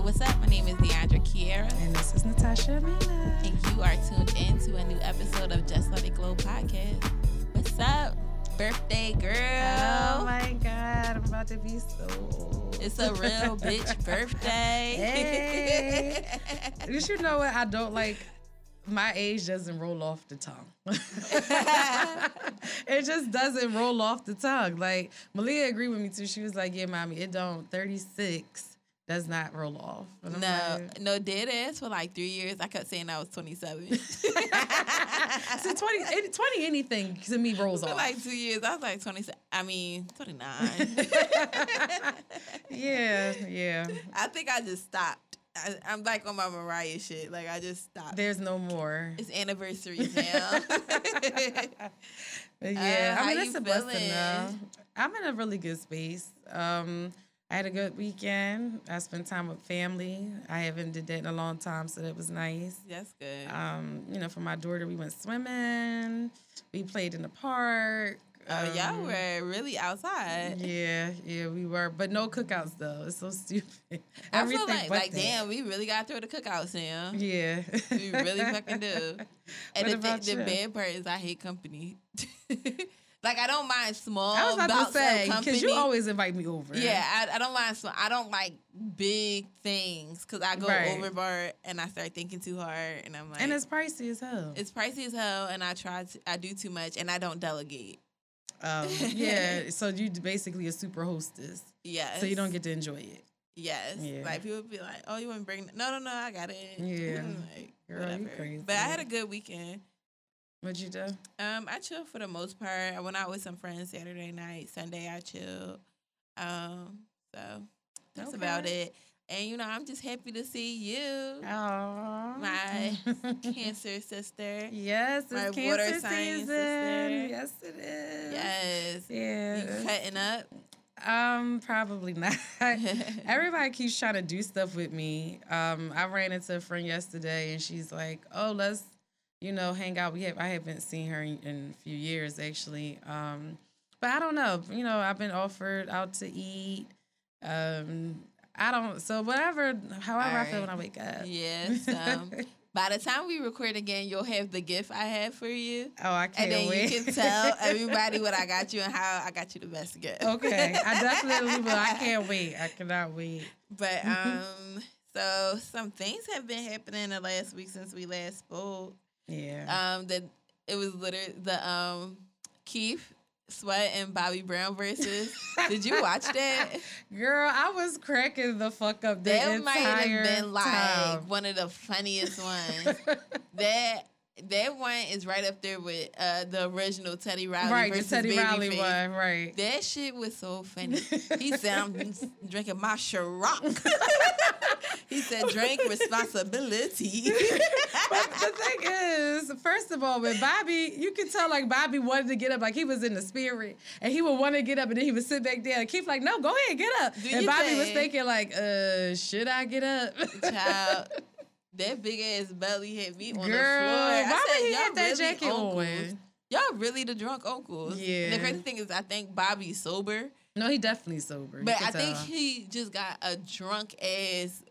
Hey, what's up? My name is Deandra Kiera. And this is Natasha Amina. And you are tuned in to a new episode of Just Let It Glow podcast. What's up, birthday girl? Oh my God, I'm about to be so. It's a real bitch birthday. Hey. you should know what I don't like. My age doesn't roll off the tongue. it just doesn't roll off the tongue. Like Malia agreed with me too. She was like, "Yeah, mommy, it don't. Thirty six does not roll off." No, like, no, dead ass for like three years. I kept saying I was 27. See, 20, 20 anything to me rolls for off. like two years, I was like 27. I mean, 29. yeah, yeah. I think I just stopped. I, I'm like on my Mariah shit. Like I just stopped. There's no more. it's anniversaries now. Yeah, Uh, I mean, it's a blessing though. I'm in a really good space. Um, I had a good weekend. I spent time with family. I haven't did that in a long time, so that was nice. That's good. Um, you know, for my daughter, we went swimming. We played in the park. Oh, y'all Um, were really outside. Yeah, yeah, we were, but no cookouts though. It's so stupid. I feel like, like, that. damn, we really got through the cookouts now. Yeah, We really fucking do. And What the, the bad part is I hate company. Like I don't mind small. I was about to say because you always invite me over. Yeah, I, I don't mind. Small, I don't like big things because I go Right. overboard and I start thinking too hard, and I'm like, and it's pricey as hell. it's pricey as hell, and I try to I do too much, and I don't delegate. Um, yeah, so you basically a super hostess, Yes. so you don't get to enjoy it. Yes. Yeah. Like people be like, "Oh, you want to bring?" No, no, no. I got it. Yeah. like, Girl, whatever. crazy. But I had a good weekend. What'd you do? Um, I chilled for the most part. I went out with some friends Saturday night. Sunday, I chilled. Um, so that's Okay. about it. And you know, I'm just happy to see you, Oh, my cancer sister. yes, it's my cancer water sign season. sister. Yes, it is. Yes. You Yeah. cutting up. Um, probably not. Everybody keeps trying to do stuff with me. Um, I ran into a friend yesterday, and she's like, "Oh, let's, you know, hang out." We have I haven't seen her in, in a few years actually. Um, but I don't know. You know, I've been offered out to eat. Um, I don't. So whatever, however I feel when I wake up. Yes. Um, by the time we record again, you'll have the gift I have for you. oh, I can't And then wait. you can tell everybody what I got you and how I got you the best gift. okay, I definitely will. I can't wait. I cannot wait. But um, so some things have been happening the last week since we last spoke. Yeah. Um, that it was literally the um Keith Sweat and Bobby Brown Verzuz. Did you watch that? Girl, I was cracking the fuck up the That might have been like time. one of the funniest ones. that that one is right up there with uh, the original Teddy Riley right, the Verzuz Teddy Riley Babyface. one, right. That shit was so funny. He said, I'm drinking my Ciroc. he said, drink responsibility. but the thing is, first of all, with Bobby, you can tell like Bobby wanted to get up, like he was in the spirit, and he would want to get up, and then he would sit back down. and keep like, "No, go ahead, get up." Do and Bobby was thinking like, "Uh, should I get up?" Child, that big ass belly had me on Girl, the floor. I why said, he y'all have that really jacket uncles. on? Y'all really the drunk uncles. Yeah. The crazy thing is, I think Bobby's sober, No, he definitely sober. But I think he just got a drunk ass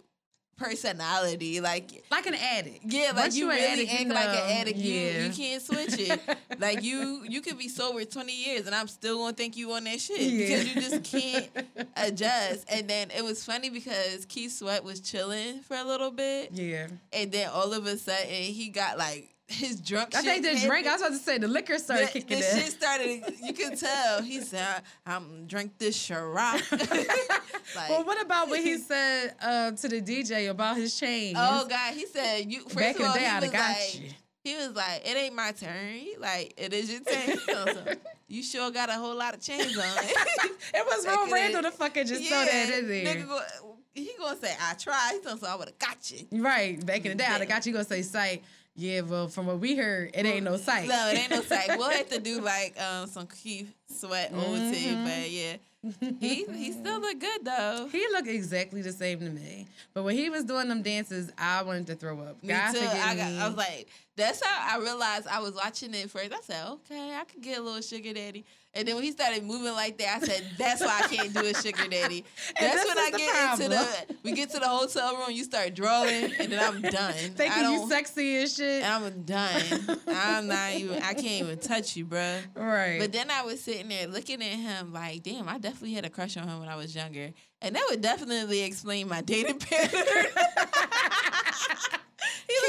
personality. Like, like an addict. yeah, like you an really addict, you act like an addict. You you can't switch it. like you you could be sober twenty years, and I'm still gonna think you on that shit Yeah. because you just can't adjust. And then it was funny because Keith Sweat was chilling for a little bit, Yeah. and then all of a sudden he got like his drunk. I think the drink. I was about to say the liquor started the, kicking the in. shit started. You can tell. He said, "I'm drink this Ciroc." like, well, what about what he said uh, to the DJ about his chain? oh God, he said, "You first Back of in all, the day, he was like, you. he was like, it ain't my turn. He like, it is your turn. You sure got a whole lot of chains on. it was real random the- to fucking just throw that in there. Nigga go, he gonna say, I tried. He gonna say, I would have got you. Right, back in the day, I'd have got you gonna say sight. Yeah, well, from what we heard, it ain't no sight. No, it ain't no sight. We'll have to do like um some Keith sweat OT, Mhm. but yeah, he he still look good though. He looked exactly the same to me. But when he was doing them dances, I wanted to throw up. Me God too. I, got, me. I was like, that's how I realized I was watching it first. I said, okay, I could get a little sugar daddy. And then when he started moving like that, I said, that's why I can't do a sugar daddy. That's when I get into the, we get to the hotel room, you start drawing, and then I'm done. Thinking you sexy and shit. And I'm done. I'm not even, I can't even touch you, bruh. right. But then I was sitting there looking at him like, damn, I definitely had a crush on him when I was younger. And that would definitely explain my dating pattern.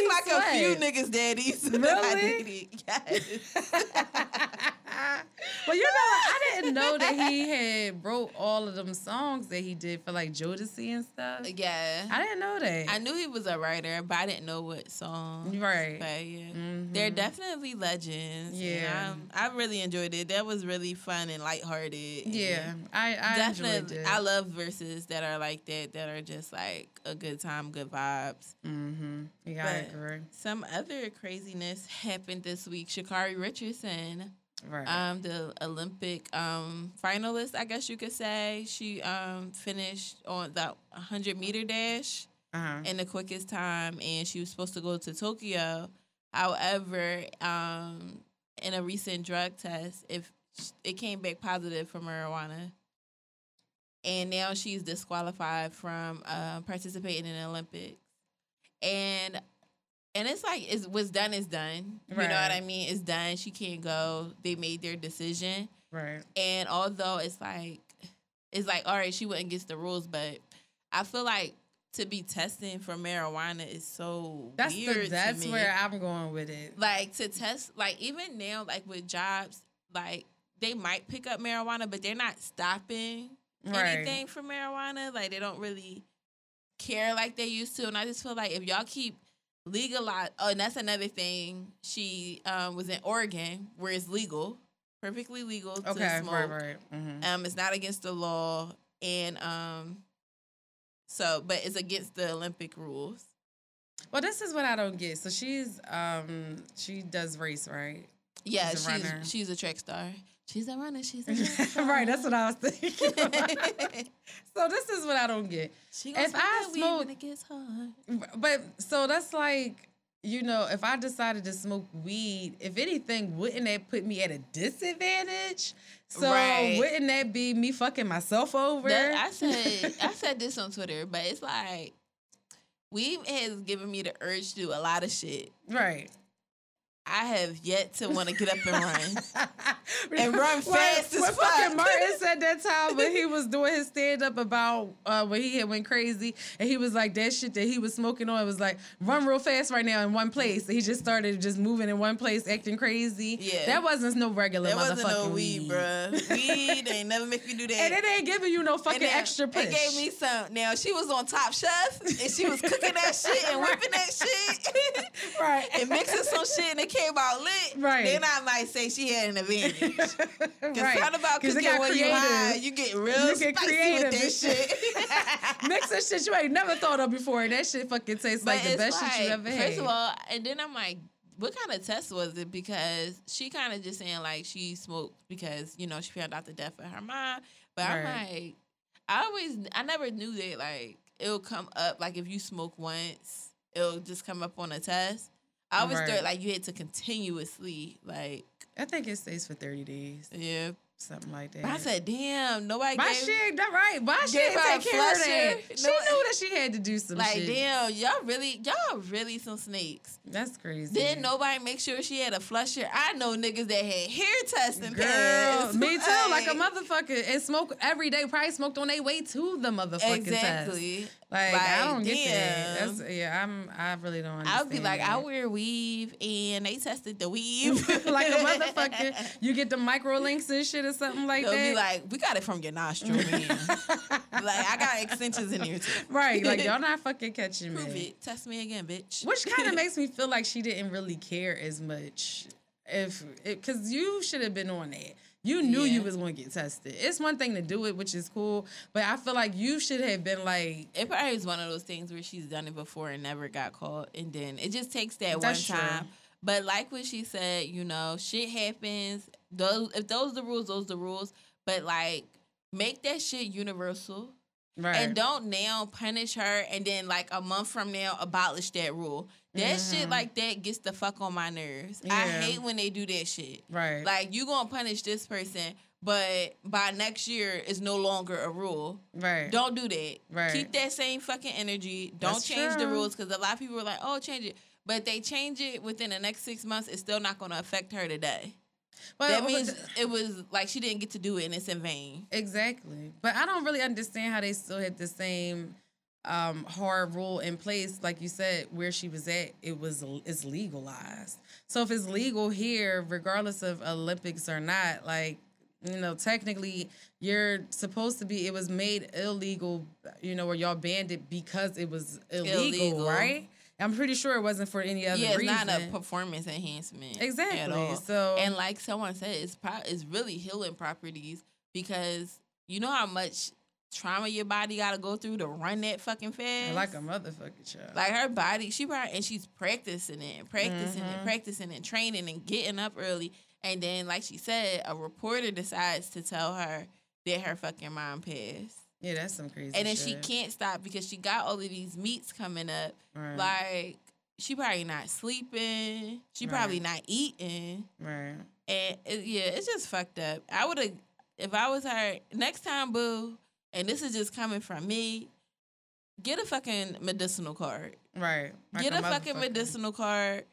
Looked like a few niggas' daddies. Really? Yes. well, you know, I didn't know that he had wrote all of them songs that he did for like Jodeci and stuff. yeah. I didn't know that. I knew he was a writer, but I didn't know what song. right. But yeah. Mhm. They're definitely legends. Yeah. I'm- I really enjoyed it. That was really fun and lighthearted. and Yeah, I, I enjoyed definitely. it. I love Verzuz that are like that, that are just like a good time, good vibes. mm-hmm. Yeah, I agree. Some other craziness happened this week. Sha'Carri Richardson, Right. um, the Olympic um, finalist, I guess you could say, she um, finished on the 100 meter dash uh-huh. in the quickest time, and she was supposed to go to Tokyo. However, um, in a recent drug test, if it came back positive for marijuana, and now she's disqualified from uh, participating in the Olympics. And and it's like it's what's done is done. You know what I mean? It's done. She can't go. They made their decision. right. And although it's like, it's like, all right, she went against the rules, but I feel like to be testing for marijuana is so That's weird the, to that's me. where I'm going with it. like to test, like even now, like with jobs, like they might pick up marijuana, but they're not stopping Right. anything for marijuana. Like they don't really care like they used to. And I just feel like if y'all keep legalize, oh, and that's another thing. She um, was in Oregon where it's legal, perfectly legal to Okay. smoke. Right. Right. hmm Um, it's not against the law, and um, so but it's against the Olympic rules. Well, this is what I don't get. So she's um she does race, right? Yeah, She's she's a she's a track star. She's a runner. She's star. right. That's what I was thinking. so this is what I don't get. she If I smoke weed smoke- when it gets hard. But so that's like, you know, if I decided to smoke weed, if anything, wouldn't that put me at a disadvantage? So Right. wouldn't that be me fucking myself over? That, I said I said this on Twitter, but it's like weed has given me the urge to do a lot of shit. right. I have yet to want to get up and run. And run fast as when fuck. fucking Martin said that time when he was doing his stand up about uh, when he had went crazy and he was like that shit that he was smoking on was like run real fast right now in one place. He just started just moving in one place, acting crazy. Yeah. that wasn't no regular There motherfucking wasn't no weed, bruh. Weed ain't never make you do that. And it ain't giving you no fucking then extra push. It gave me some. Now she was on Top Chef and she was cooking that shit and whipping that shit right and mixing some shit and it came out lit. Right. Then I might say she had an advantage. Cause right. something about cooking got when you high, creative. you get real You get spicy creative with that shit. Mixing shit you ain't never thought of before. and That shit fucking tastes like the best shit you like, ever had. First of all, and then I'm like, what kind of test was it? Because she kind of just saying like she smoked because you know she found out the death of her mom. But I'm like, I always, I never knew that like it'll come up like if you smoke once, it'll just come up on a test. I always Right. thought like you had to continuously like I think it stays for 30 days. yeah. Something like that. But I said, damn, nobody my gave. shit, that right. Why she gave didn't her a take care of that? flusher. She No- knew that she had to do some like shit. damn, y'all really, y'all really some snakes. That's crazy. Didn't nobody make sure she had a flusher? I know niggas that had hair testing Girl, pads. me too. Like a motherfucker and smoke every day. Probably smoked on their way to the motherfucking test. Exactly. Like, I don't get that. That's yeah. I'm. I really don't. I would be like, understand I wear weave, and they tested the weave like a motherfucker. You get the micro links and shit or something like They'll that. be like, we got it from your nostril, man. like I got extensions in here too. right, like y'all not fucking catching Prove me. it. Test me again, bitch. Which kind of makes me feel like she didn't really care as much. If because you should have been on that. You knew you was going to get tested. It's one thing to do it, which is cool, but I feel like you should have been like, It probably is one of those things where she's done it before and never got caught, and then it just takes that one true. time. But like what she said, you know, shit happens. Those if those the rules, those the rules. But like, make that shit universal. Right. And don't now punish her and then like a month from now abolish that rule. That shit Mhm. like that gets the fuck on my nerves. I hate when they do that shit. right. Like you gonna punish this person, but by next year it's no longer a rule. right. Don't do that. Right. Keep that same fucking energy. Don't That's change the rules because a lot of people are like, "Oh, change it," but they change it within the next six months, it's still not gonna affect her today. But- that means it was like she didn't get to do it and it's in vain. Exactly. But I don't really understand how they still had the same um, hard rule in place. Like you said, where she was at, it was it's legalized. So if it's legal here, regardless of Olympics or not, like you know, technically you're supposed to be. It was made illegal, you know, where y'all banned it because it was illegal, Illegal. right? I'm pretty sure it wasn't for any other reason. yeah, it's reason. not a performance enhancement. Exactly. So and like someone said, it's pro- it's really healing properties because you know how much trauma your body got to go through to run that fucking fast. like a motherfucking child. Like her body, she probably and she's practicing it, practicing Mhm. it, practicing and training and getting up early. And then, like she said, a reporter decides to tell her that her fucking mom passed. Yeah, that's some crazy. And then she can't stop because she got all of these meets coming up. Right. Like she probably not sleeping. She Right. probably not eating. right. And it, yeah, it's just fucked up. I would have, if I was her, next time, boo, and this is just coming from me, get a fucking medicinal card. Right. Like get a, fucking medicinal card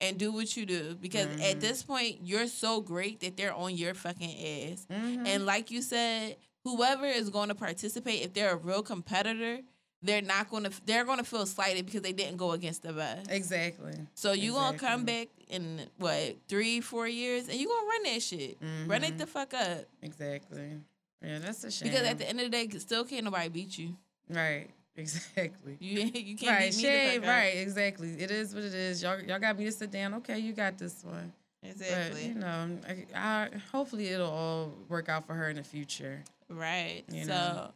and do what you do. Because Mhm. at this point, you're so great that they're on your fucking ass. Mhm. And like you said, whoever is going to participate, if they're a real competitor, they're not going to, they're going to feel slighted because they didn't go against the best. exactly. So you gonna come back in what three, four years, and you gonna run that shit, run it Mhm. the fuck up. Exactly. Yeah, that's a shame. Because at the end of the day, still can't nobody beat you. right. Exactly. You you can't Right, beat me. shame. the fuck up. Right, exactly. It is what it is. Y'all, y'all got me to sit down. Okay, you got this one. But Exactly. you know, I, I hopefully it'll all work out for her in the future. Right. You so, know.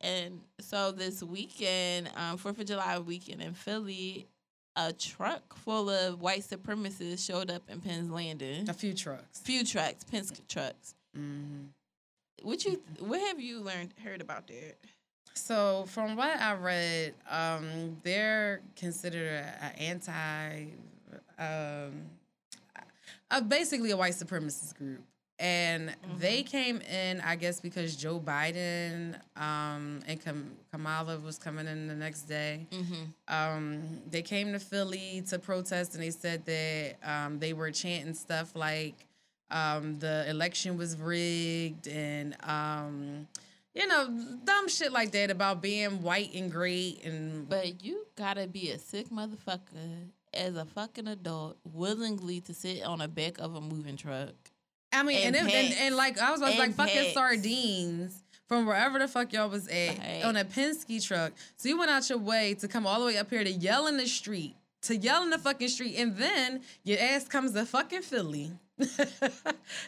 and so this weekend, um, Fourth of July weekend in Philly, a truck full of white supremacists showed up in Penn's Landing. A few trucks. Few trucks, Penn's trucks. hmm What you? What have you learned, heard about that? So from what I read, um, they're considered an anti, um, uh, basically a white supremacist group, and they came in, I guess, because Joe Biden um, and Kam- Kamala was coming in the next day. Mm-hmm. Um, they came to Philly to protest, and they said that um, they were chanting stuff like um, the election was rigged and. Um, you know, dumb shit like that about being white and great and But you gotta be a sick motherfucker as a fucking adult, willingly to sit on the back of a moving truck. I mean, and and and, and, and like I was, I was like fucking sardines from wherever the fuck y'all was at Right. on a Penske truck. So you went out your way to come all the way up here to yell in the street, to yell in the fucking street, and then your ass comes to fucking Philly.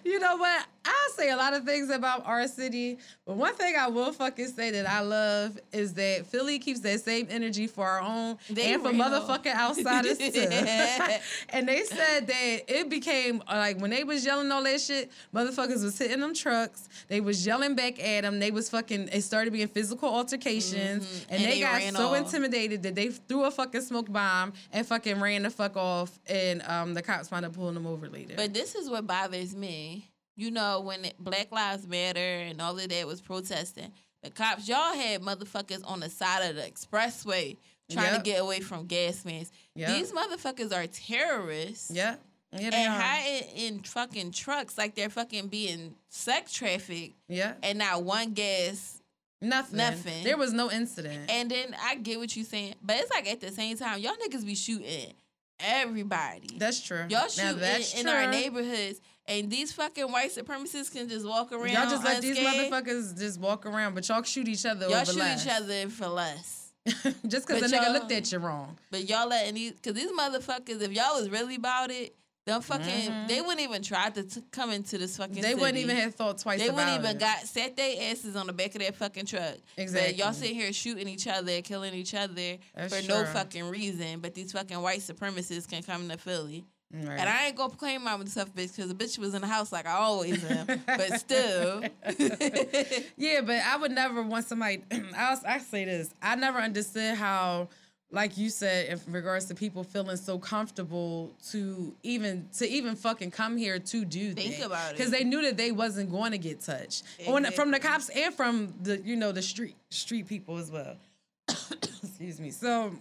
you know what? I say a lot of things about our city, but one thing I will fucking say that I love is that Philly keeps that same energy for our own They and for real. motherfucking outsiders too. and they said that it became uh, like when they was yelling all that shit, motherfuckers was hitting them trucks. They was yelling back at them. They was fucking. It started being physical altercations, Mhm. and, And they, they got so off. intimidated that they threw a fucking smoke bomb and fucking ran the fuck off. And um, the cops wound up pulling them over later. But this is what bothers me. You know, when it, Black Lives Matter and all of that was protesting, the cops, y'all had motherfuckers on the side of the expressway trying Yep. to get away from gas mans. Yep. These motherfuckers are terrorists. yeah, yeah, they And hiding in fucking trucks like they're fucking being sex trafficked yeah, and not one gas. nothing. nothing. There was no incident. And then I get what you're saying, but it's like at the same time, y'all niggas be shooting everybody. that's true. Y'all Now, shoot that's in, in true. our neighborhoods, and these fucking white supremacists can just walk around. Y'all just let these motherfuckers just walk around, but y'all shoot each other Y'all shoot less. each other for less. just because the nigga looked at you wrong. But y'all letting these, cause these motherfuckers, if y'all was really about it, them fucking, Mhm. they wouldn't even try to t- come into this fucking. They wouldn't even have thought twice They wouldn't even it. got set their asses on the back of that fucking truck. Exactly. But y'all sitting here shooting each other, killing each other That's for no fucking reason. But these fucking white supremacists can come to Philly. Right. And I ain't gonna claim I'm a tough bitch because the bitch was in the house like I always am. but still. yeah, but I would never want somebody. I, I say this. I never understood how, like you said, in regards to people feeling so comfortable to even to even fucking come here to do Think that. about it. because they knew that they wasn't going to get touched On- from the cops and from the you know the street street people as well. Excuse me. So.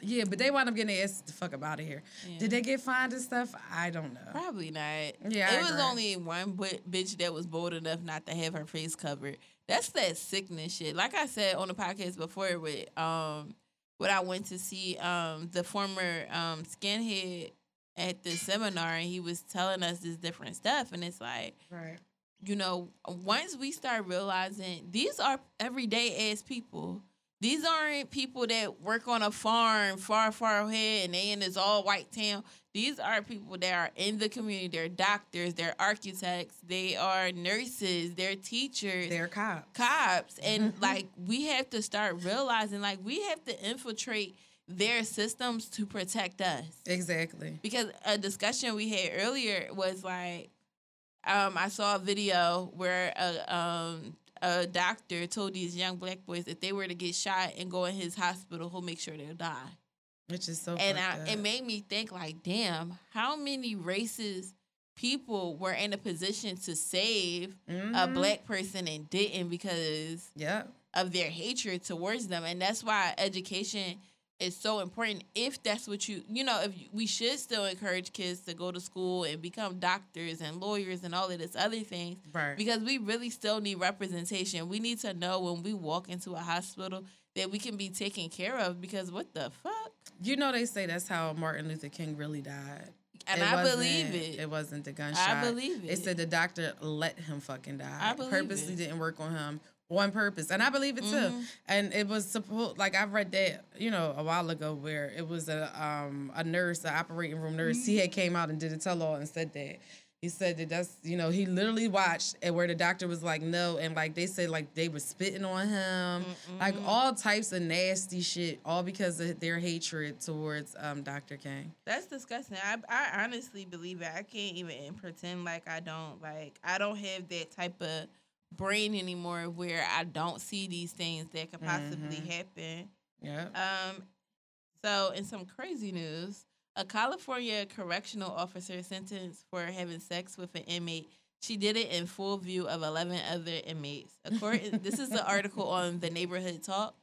Yeah, but they wound up getting their ass the fuck up out of here. Yeah. Did they get fined and stuff? I don't know. Probably not. Yeah, I it was agree. only one bi- bitch that was bold enough not to have her face covered. That's that sickness shit. Like I said on the podcast before, with um, when I went to see um the former um skinhead at the seminar, and he was telling us this different stuff, and it's like Right. you know, once we start realizing these are everyday ass people. These aren't people that work on a farm far, far ahead and they in this all white town. These are people that are in the community. They're doctors, they're architects, they are nurses, they're teachers, They're cops. cops. And like we have to start realizing like we have to infiltrate their systems to protect us Exactly. because a discussion we had earlier was like um I saw a video where a um a doctor told these young black boys if they were to get shot and go in his hospital, he'll make sure they'll die. Which is so and I, it made me think like, damn, how many racist people were in a position to save a Mhm. black person and didn't because Yep. of their hatred towards them and that's why education is so important if that's what you you know if you, we should still encourage kids to go to school and become doctors and lawyers and all of this other things Right. because we really still need representation we need to know when we walk into a hospital that we can be taken care of because what the fuck you know they say that's how Martin Luther King really died. and It i believe it It wasn't the gunshot. I believe They it. said the doctor let him fucking die. I believe Purposely it. didn't work on him on purpose, and I believe it too. Mhm. And it was supposed like I've read that you know a while ago where it was a um a nurse, an operating room nurse. He had came out and did a tell all and said that. He said that that's you know he literally watched and where the doctor was like no and like they said like they were spitting on him like all types of nasty shit all because of their hatred towards um Dr. King. That's disgusting. I I honestly believe it. I can't even pretend like I don't like I don't have that type of brain anymore where I don't see these things that could possibly Mhm. happen. Yeah. Um so in some crazy news, a California correctional officer sentenced for having sex with an inmate. She did it in full view of 11 other inmates. According, this is the article on the Neighborhood Talk.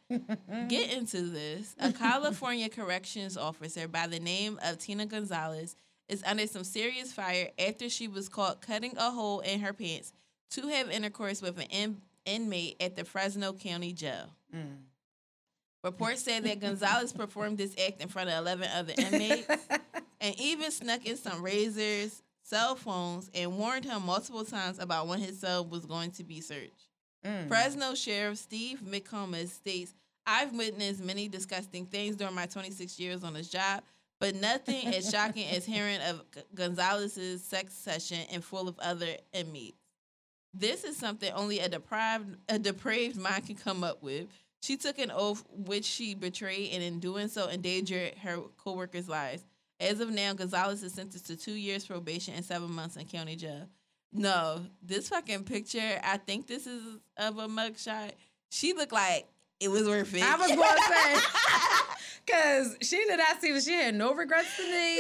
Get into this. A California corrections officer by the name of Tina Gonzalez is under some serious fire after she was caught cutting a hole in her pants to have intercourse with an in- inmate at the Fresno County Jail. Mm. Reports said that Gonzalez performed this act in front of 11 other inmates and even snuck in some razors, cell phones, and warned him multiple times about when his cell was going to be searched. Mm. Fresno Sheriff Steve McComas states, I've witnessed many disgusting things during my 26 years on this job, but nothing as shocking as hearing of Gonzalez's sex session and full of other inmates. This is something only a deprived, a depraved mind can come up with. She took an oath which she betrayed, and in doing so, endangered her co-workers' lives. As of now, Gonzalez is sentenced to two years probation and seven months in county jail. No, this fucking picture, I think this is of a mugshot. She looked like it was worth it. I was going to say, because she did not see, that she had no regrets to me.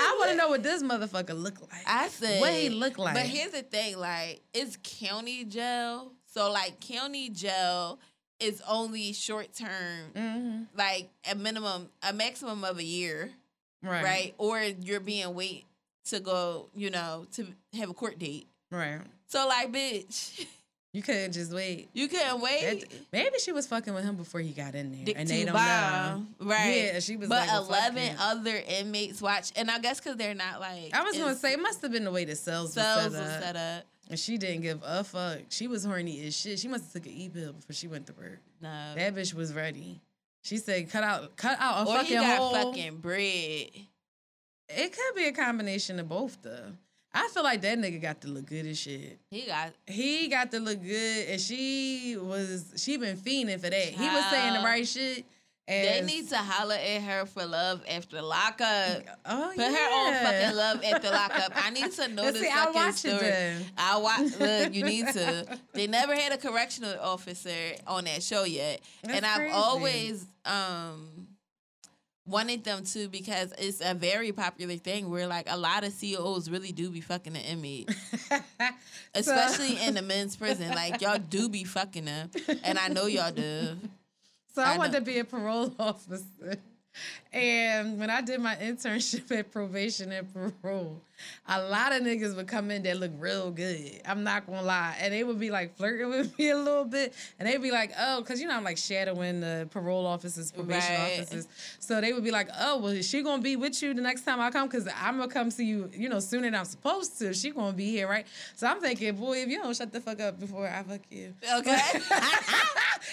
I want to know what this motherfucker look like. I said what he look like. But here's the thing, like it's county jail. So like county jail is only short term, hmm like a minimum a maximum of a year, right, right? Or you're being wait to go, you know, to have a court date. right. So like bitch, You couldn't just wait. you couldn't wait. It- maybe she was fucking with him before he got in there, Dick and they don't know. Right. Yeah, she was but like, eleven other inmates watch, and I guess because they're not like I was gonna say it must have been the way the cells, cells was was set up. set up. And she didn't give a fuck. She was horny as shit. She must have took an e pill before she went to work. No, That bitch was ready. She said, "Cut out, cut out a or fucking he got hole." fucking bread. It could be a combination of both, though. I feel like that nigga got to look good as shit. He got He got to look good, and she was she been fiending for that. He was saying the right shit. They need to holler at her for love after lockup. Oh, Put her on fucking love after lockup. I need to know Let's this see, fucking watch story. I watch. Look, you need to. They never had a correctional officer on that show yet, That's and I've crazy. always um wanted them to because it's a very popular thing where like a lot of CEOs really do be fucking the inmate, especially in the men's prison. Like y'all do be fucking them, and I know y'all do. So I, I wanted know. to be a parole officer. And when I did my internship at probation and parole, a lot of niggas would come in that look real good. I'm not gonna lie. And they would be like flirting with me a little bit. And they'd be like, oh, because you know, I'm like shadowing the parole officers, probation Right. officers. So they would be like, oh, well, is she gonna be with you the next time I come? Because I'm gonna come see you, you know, sooner than I'm supposed to. She gonna be here, right? So I'm thinking, boy, if you don't shut the fuck up before I fuck you. Okay.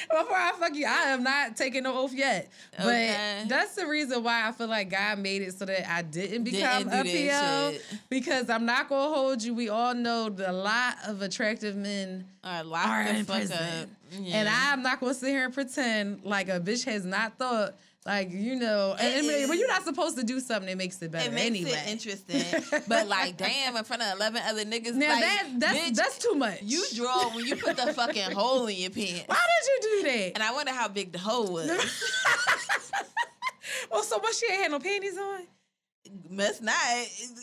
Before I fuck you, I am not taking no oath yet. But that's the reason why I feel like God made it so that I didn't become Didn't a PO. shit. Because I'm not gonna hold you. We all know a lot of attractive men are the in fuck prison. up. And I'm not gonna sit here and pretend like a bitch has not thought, like, you know, and, and when is- you're not supposed to do something that makes it better It makes anyway. it interesting, but like, damn, in front of eleven other niggas, Now like, that that's bitch, that's too much. you draw when you put the fucking hole in your pants. Why did you do that? And I wonder how big the hole was. well, oh, so what? She ain't had no panties on. Must not.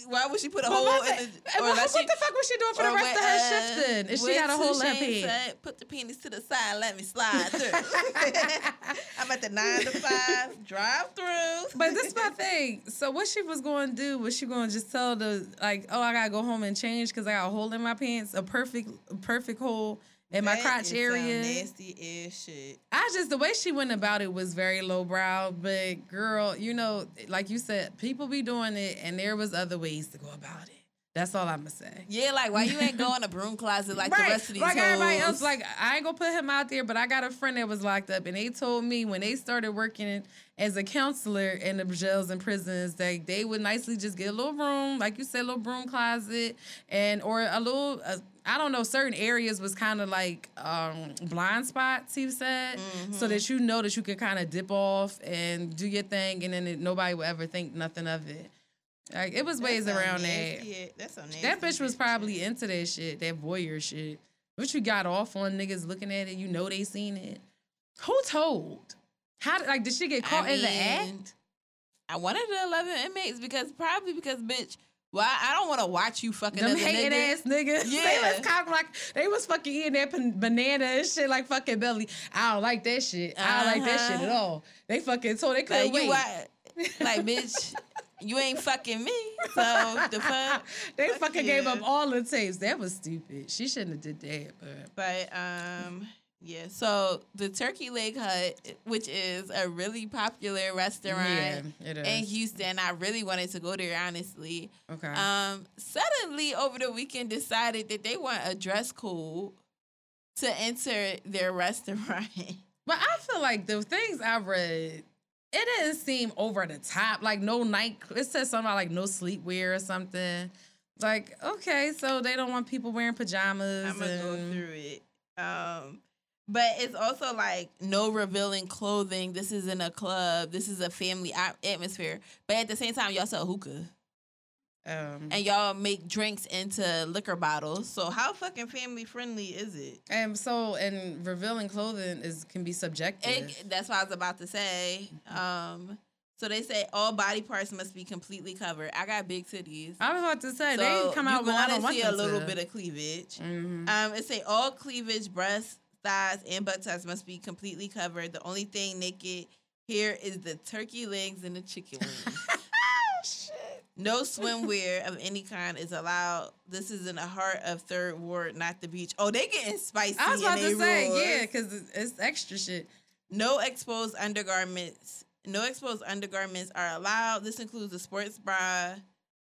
Why would she put a hole in the? and what, she- the fuck was she doing for the or rest of her uh, shift then? If she got a hole in her pants. Put the penis to the side, let me slide through. I'm at the nine to five drive through. But this is my thing. So what she was going to do was she going to just tell the like, oh, I gotta go home and change because I got a hole in my pants, a perfect, perfect hole in my crotch area. Nasty ass shit. I just the way she went about it was very lowbrow. But girl, you know, like you said, people be doing it, and there was other ways to go about it. That's all I'm gonna say. Yeah, like why you ain't going in a broom closet like the rest of these like everybody hoes? else. Like I ain't gonna put him out there, but I got a friend that was locked up, and they told me when they started working as a counselor in the jails and prisons, that they would nicely just get a little room, like you said, a little broom closet, and or a little. Uh, I don't know. Certain areas was kind of like um, blind spots. He said, so that you know that you could kind of dip off and do your thing, and then it, nobody would ever think nothing of it. Like it was ways around that. nasty- That's some nasty That bitch was shit. probably into that shit, that voyeur shit. What you got off on niggas looking at it? You know they seen it. Who told? How like did she get caught I in the act? I wanted the eleven inmates because probably because bitch. Why I don't want to watch you fucking Them hating niggas. ass niggas. Yeah, They was cock like they was fucking eating that banana and shit like fucking belly. I don't like that shit. I don't like that shit at Uh-huh. all. They fucking told they couldn't Like wait. you what? Like bitch, you ain't fucking me. So the fuck. they Fuck fucking gave up all the tapes. That was stupid. She shouldn't have did that. But But um yeah, so the Turkey Leg Hut, which is a really popular restaurant yeah, in Houston, I really wanted to go there honestly. okay. Um, suddenly over the weekend decided that they want a dress code to enter their restaurant. But I feel like the things I read, it didn't seem over the top. Like no night. It said something about like no sleepwear or something. Like okay, so they don't want people wearing pajamas. I'm gonna go through it. Um, but it's also like no revealing clothing. This isn't a club. This is a family atmosphere. But at the same time, y'all sell hookah Um, and y'all make drinks into liquor bottles. So how fucking family friendly is it? and so and revealing clothing is can be subjective. It, that's what I was about to say. Um, so they say all body parts must be completely covered. I got big titties. I was about to say so they come out you I gonna see a little to. bit of cleavage. Mhm. Um, it say all cleavage, breasts, thighs, and butt buttocks must be completely covered. The only thing naked here is the turkey legs and the chicken wings. no swimwear of any kind is allowed. This is in the heart of Third Ward, not the beach. Oh, they getting spicy. I was about to say yeah, because it's, it's extra shit. No exposed undergarments. No exposed undergarments are allowed. This includes a sports bra,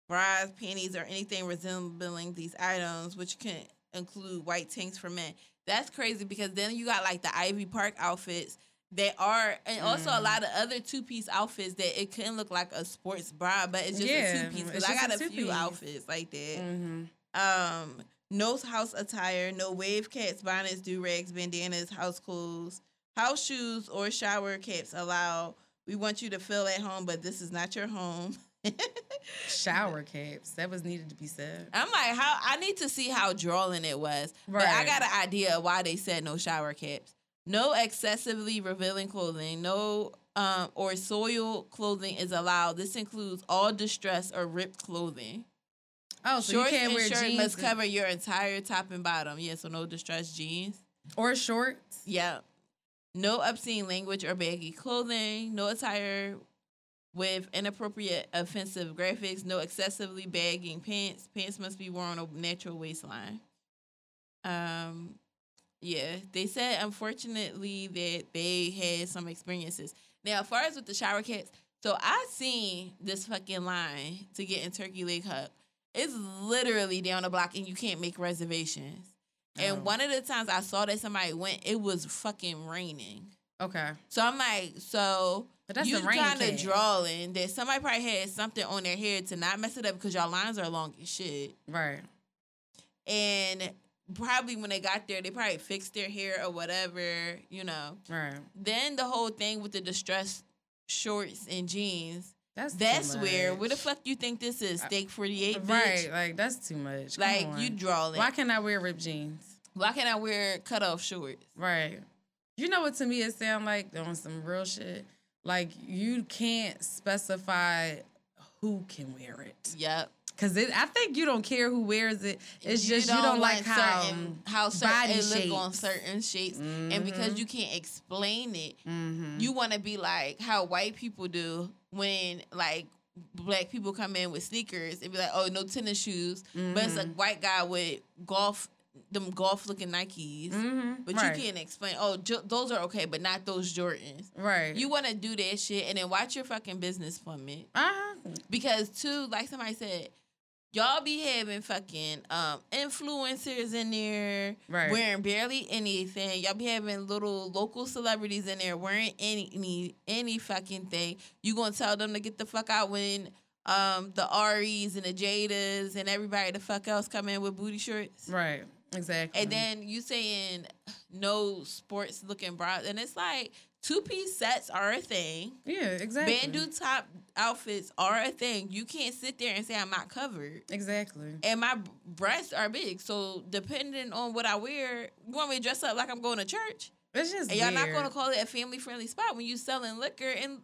bras, panties, or anything resembling these items, which can include white tanks for men. That's crazy because then you got like the Ivy Park outfits that are, and also a Mm. lot of other two piece outfits that it can look like a sports bra, but it's just Yeah, a two piece. Because I got a a few outfits like that. hmm Um, no house attire, no wave caps, bonnets, do rags, bandanas, house clothes, House shoes or shower caps allow. We want you to feel at home, but this is not your home. Shower caps. That was needed to be said. I'm like, how I need to see how drawing it was. But I got an idea why they said no shower caps. No excessively revealing clothing, no um, or soiled clothing is allowed. This includes all distressed or ripped clothing. Oh, so Shorts you can't and wear shirt jeans must and- cover your entire top and bottom. Yeah, so no distressed jeans. or shorts. Yeah. No obscene language or baggy clothing. No attire with inappropriate, offensive graphics. No excessively bagging pants. Pants must be worn on a natural waistline. Um, yeah, they said unfortunately that they had some experiences. Now, as far as with the shower cats, so I seen this fucking line to get in Turkey Leg Hut. It's literally down the block, and you can't make reservations. And Oh. one of the times I saw that somebody went, it was fucking raining. Okay. So I'm like, so But that's you kind of drawing that somebody probably had something on their head to not mess it up because y'all lines are long as shit. Right. And probably when they got there, they probably fixed their hair or whatever, you know. Right. Then the whole thing with the distressed shorts and jeans, That's that's weird. Where the fuck you think this is? Steak 48, bitch? Right. Like that's too much. Come Like, on. you drawing. Why can't I wear ripped jeans? Why can't I wear cut off shorts? Right. You know what to me it sound like on some real shit. Like you can't specify who can wear it. Yep. Cause it, I think you don't care who wears it. It's You just you don't like how certain, how certain it look on certain shapes, and because you can't explain it, Mhm. you want to be like how white people do when like black people come in with sneakers and be like, oh, no tennis shoes, but it's a Mm-hmm. white guy with golf, them golf looking Nikes, Mhm. but right. you can't explain. Oh, jo- those are okay, but not those Jordans. Right. You want to do that shit and then watch your fucking business from it. uh-huh. Because too, like somebody said, y'all be having fucking um influencers in there Right. wearing barely anything. Y'all be having little local celebrities in there wearing any any, any fucking thing. You gonna tell them to get the fuck out when um the Aries and the Jadas and everybody the fuck else come in with booty shorts. Right. Exactly. And then you saying no sports looking bra and it's like two piece sets are a thing. yeah, exactly. Bandeau top outfits are a thing. You can't sit there and say I'm not covered. Exactly. And my breasts are big, so depending on what I wear, you want me to dress up like I'm going to church, It's just and y'all not going to call it a family friendly spot when you selling liquor and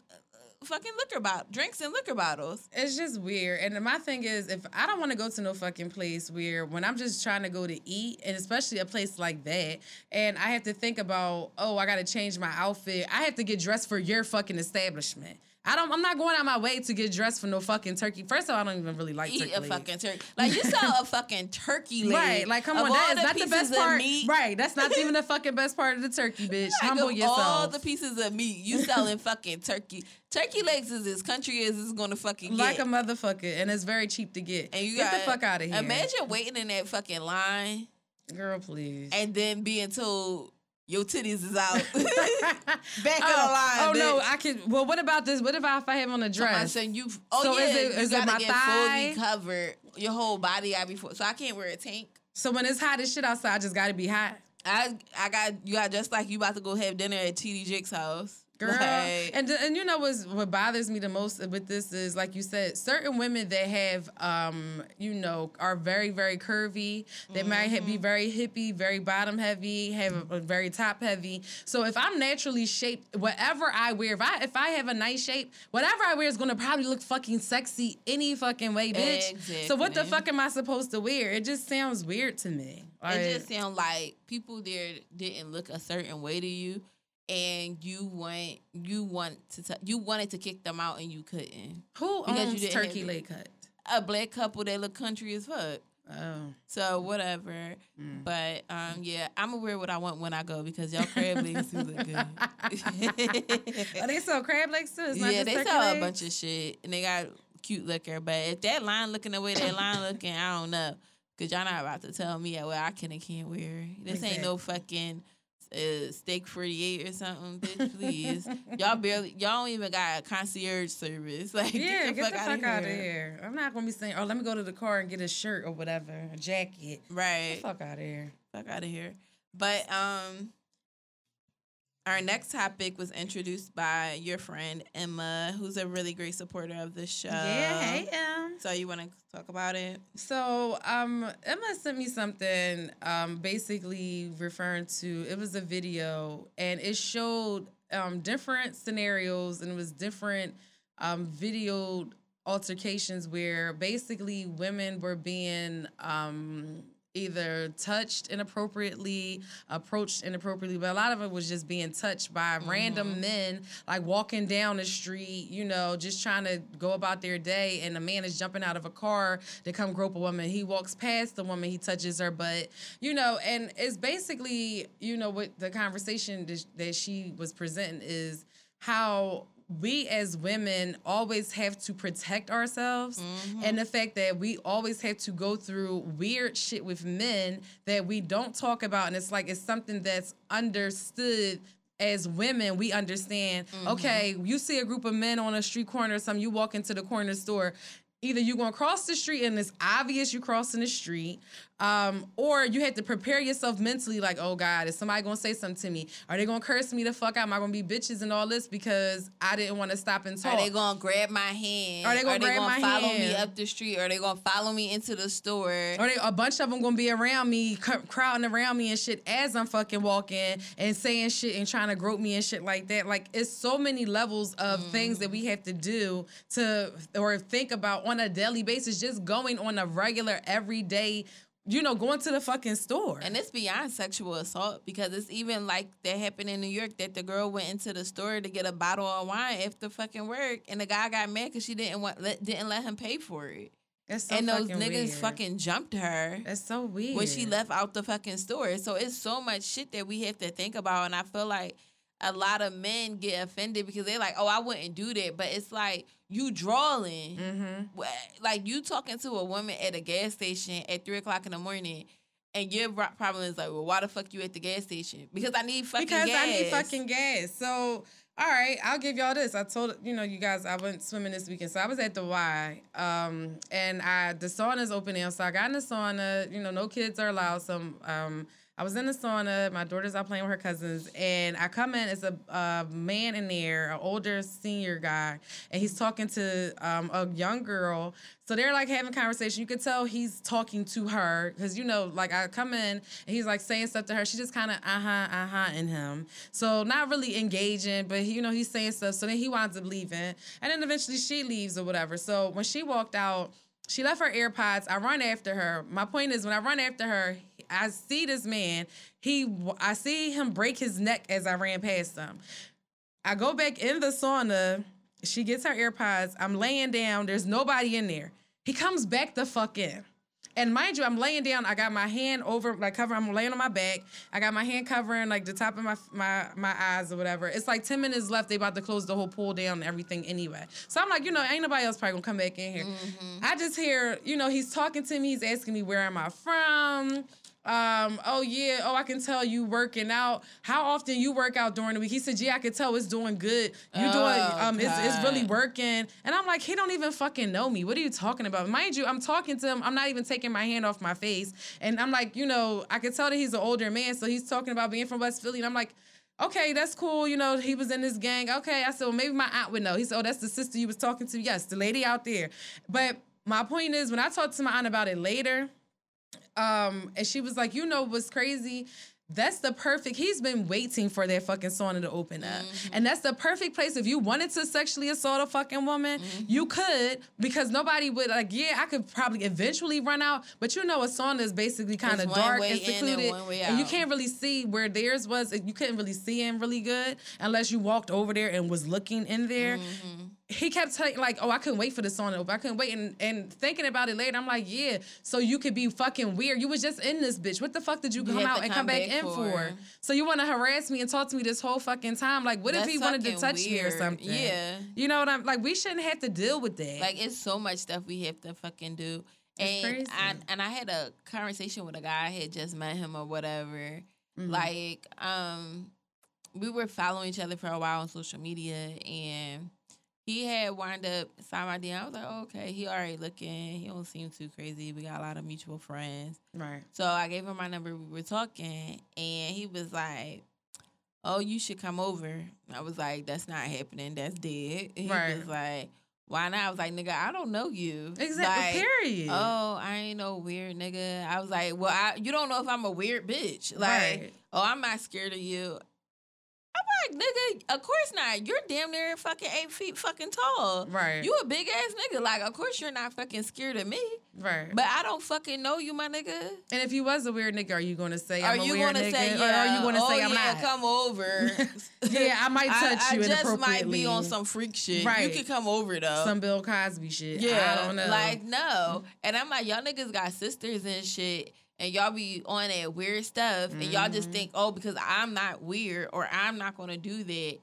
fucking liquor bottle drinks and liquor bottles. It's just weird. And my thing is, if I don't want to go to no fucking place where when I'm just trying to go to eat, and especially a place like that, and I have to think about, oh, I got to change my outfit. I have to get dressed for your fucking establishment. I don't. I'm not going out my way to get dressed for no fucking turkey. First of all, I don't even really like Eat turkey. a legs. fucking turkey. Like you sell a fucking turkey leg. Right, like come of on, that is not the best of part. meat. Right, that's not even the fucking best part of the turkey, bitch. Like, Humble yourself. All the pieces of meat you selling fucking turkey. Turkey legs is as country as it's gonna fucking like get. Like a motherfucker, and it's very cheap to get. and you get the fuck out of here. Imagine waiting in that fucking line girl, please. and then being told your titties is out. Back oh, of the line, Oh no. I could. Well, what about this? What if I, if I have on a I'm dress? saying you. Oh So yeah, is it- you it gotta my get thigh? fully covered. Your whole body got before, so I can't wear a tank. So when it's hot as shit outside, I just gotta be hot. I I got you got just like you about to go have dinner at TD Jakes' house. Girl, Like, and and you know what's what bothers me the most with this is like you said, certain women that have um you know are very very curvy, they might have, Mm-hmm. be very hippie, very bottom heavy, have a, a very top heavy. So if I'm naturally shaped, whatever I wear, if I if I have a nice shape, whatever I wear is gonna probably look fucking sexy any fucking way, bitch. So what the fuck am I supposed to wear? It just sounds weird to me. Like, it just sounds like people there didn't look a certain way to you, and you want you want to t- you wanted to kick them out and you couldn't. who because you owns didn't Turkey Leg Hut? A black couple that look country as fuck. Oh. So whatever. Mm. But um yeah, I'm wear what I want when I go because y'all crab legs do look good. Oh, they sell crab legs too. It's not yeah, just they sell a bunch of shit and they got cute liquor. But if that line looking the way that line looking, I don't know. Cause y'all not about to tell me what I can and can't wear. This ain't no fucking uh, steak forty eight or something, bitch. Please, y'all barely, y'all don't even got a concierge service. Like, Yeah, get the fuck, out, out of here. I'm not gonna be saying, "Oh, let me go to the car and get a shirt or whatever, a jacket." Right, Fuck out of here. fuck out of here. But um, our next topic was introduced by your friend Emma, who's a really great supporter of the show. Yeah, hey Em. So you want to talk about it? So um, Emma sent me something, um, basically referring to it was a video, and it showed um, different scenarios, and it was different um, video altercations where basically women were being um, either touched inappropriately, approached inappropriately, but a lot of it was just being touched by mm-hmm. random men, like walking down the street, you know, just trying to go about their day. And a man is jumping out of a car to come grope a woman. He walks past the woman, he touches her butt, you know, and it's basically, you know, what the conversation that she was presenting is how we as women always have to protect ourselves mm-hmm. and the fact that we always have to go through weird shit with men that we don't talk about and it's like it's something that's understood as women, we understand, mm-hmm. okay, you see a group of men on a street corner or something, you walk into the corner store, either you're gonna cross the street and it's obvious you're crossing the street, um, or you had to prepare yourself mentally, like, oh God, is somebody gonna say something to me? Are they gonna curse me the fuck out? Am I gonna be bitches and all this because I didn't want to stop and talk? Are they gonna grab my hand? Are they gonna, Are they gonna follow hand? me up the street? Are they gonna follow me into the store? Or they, a bunch of them gonna be around me, crowding around me and shit as I'm fucking walking and saying shit and trying to grope me and shit like that. Like it's so many levels of mm. things that we have to do to or think about on a daily basis, just going on a regular everyday you know, going to the fucking store. And it's beyond sexual assault because it's even like that happened in New York that the girl went into the store to get a bottle of wine after fucking work, and the guy got mad because she didn't want let, didn't let him pay for it. That's so and those niggas weird. fucking jumped her. That's so weird. When she left out the fucking store. So it's so much shit that we have to think about, and I feel like a lot of men get offended because they're like, "Oh, I wouldn't do that," but it's like you drawing, mm-hmm. like you talking to a woman at a gas station at three o'clock in the morning. And your problem is like, well, why the fuck you at the gas station? Because I need fucking because gas. Because I need fucking gas. So, all right, I'll give y'all this. I told you know you guys I went swimming this weekend, so I was at the Y, um, and I the sauna's open now, so I got in the sauna. You know, no kids are allowed. Some um, I was in the sauna. My daughter's out playing with her cousins, and I come in. It's a, a man in there, an older senior guy, and he's talking to um, a young girl. So they're like having conversation. You could tell he's talking to her because you know, like I come in and he's like saying stuff to her. She just kind of uh huh uh huh in him. So not really engaging, but he, you know he's saying stuff. So then he winds up leaving, and then eventually she leaves or whatever. So when she walked out she left her AirPods. I run after her. My point is, when I run after her, I see this man. He, I see him break his neck as I ran past him. I go back in the sauna. She gets her AirPods. I'm laying down. There's nobody in there. He comes back the fuck in. And mind you, I'm laying down. I got my hand over, like cover. I'm laying on my back. I got my hand covering like the top of my my my eyes or whatever. It's like ten minutes left. They about to close the whole pool down and everything anyway. So I'm like, you know, ain't nobody else probably gonna come back in here. Mm-hmm. I just hear, you know, he's talking to me. He's asking me where am I from um, oh yeah, oh I can tell you working out. How often you work out during the week? He said, yeah, I could tell it's doing good. You oh, doing um, it's, it's really working. And I'm like, he don't even fucking know me. What are you talking about? Mind you, I'm talking to him. I'm not even taking my hand off my face. And I'm like, you know, I could tell that he's an older man, so he's talking about being from West Philly. And I'm like, okay, that's cool. You know, he was in this gang. Okay, I said, well, maybe my aunt would know. He said, oh, that's the sister you was talking to. Yes, the lady out there. But my point is, when I talked to my aunt about it later um, and she was like, you know what's crazy? That's the perfect. He's been waiting for that fucking sauna to open up, mm-hmm. and that's the perfect place. If you wanted to sexually assault a fucking woman, mm-hmm. you could because nobody would like. Yeah, I could probably eventually run out, but you know, a sauna is basically kind of dark and secluded, and, and, you can't really see where theirs was. You couldn't really see him really good unless you walked over there and was looking in there. Mm-hmm he kept telling like, oh, I couldn't wait for the song open. I couldn't wait. And and thinking about it later, I'm like, yeah. So you could be fucking weird. You was just in this bitch. What the fuck did you, you come out and come back, back in for? for? So you want to harass me and talk to me this whole fucking time? Like, what That's if he wanted to touch weird. me or something? Yeah. You know what I'm like? We shouldn't have to deal with that. Like, it's so much stuff we have to fucking do. It's and I, and I had a conversation with a guy. I had just met him or whatever. Mm-hmm. Like, um, we were following each other for a while on social media and he had wound up signing my DM. I was like, oh, okay, he already looking. He don't seem too crazy. We got a lot of mutual friends. Right. So I gave him my number. We were talking, and he was like, "Oh, you should come over." I was like, "That's not happening. That's dead." He Right. was like, "Why not?" I was like, "Nigga, I don't know you." Exactly. Like, period. Oh, I ain't no weird nigga. I was like, well, I, you don't know if I'm a weird bitch. Like, Right. oh, I'm not scared of you. I'm like, nigga, of course not. You're damn near fucking eight feet fucking tall. right. You a big ass nigga. Like, of course you're not fucking scared of me. right. But I don't fucking know you, my nigga. and if you was a weird nigga, are you gonna say Are I'm a you weird gonna nigga, say or yeah? are you gonna oh, say I'm yeah, not? come over? yeah, I might touch I, you I just might be on some freak shit. Right. You could come over though. some Bill Cosby shit. Yeah, I don't know. like no. And I'm like, y'all niggas got sisters and shit, and y'all be on that weird stuff, and y'all just Mhm. think, oh, because I'm not weird or I'm not gonna do that,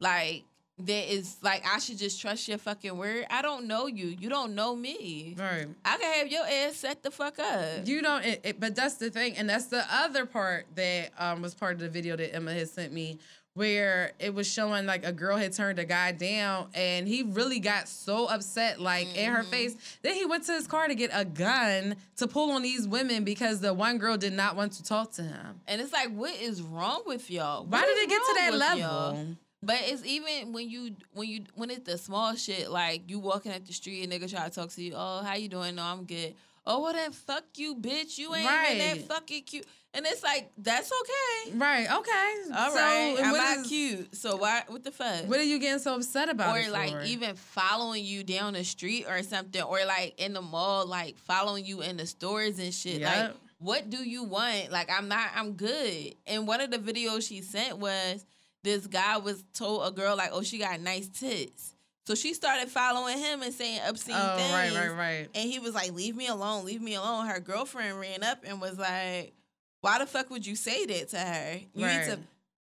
like that is like I should just trust your fucking word. I don't know you. You don't know me. right. I can have your ass set the fuck up. You don't, it, it- but that's the thing, and that's the other part that um, was part of the video that Emma had sent me, where it was showing like a girl had turned a guy down, and he really got so upset, like in her Mhm. face. Then he went to his car to get a gun to pull on these women because the one girl did not want to talk to him. and it's like, what is wrong with y'all? Why did it get to that level? y'all? But it's even when you when you when it's the small shit like you walking at the street and nigga try to talk to you. Oh, how you doing? No, I'm good. Oh, well then fuck you, bitch. You ain't even that fucking cute. And it's like that's okay. Right? Okay. All so, right, and I'm not is- cute. So why? What the fuck? What are you getting so upset about? or like for? even following you down the street or something, or like in the mall, like following you in the stores and shit. Like, what do you want? Like, I'm not, I'm good. And one of the videos she sent was this guy was told a girl like, oh, she got nice tits. So she started following him and saying obscene oh, things. right, right, right. And he was like, leave me alone, leave me alone. Her girlfriend ran up and was like, why the fuck would you say that to her? You need to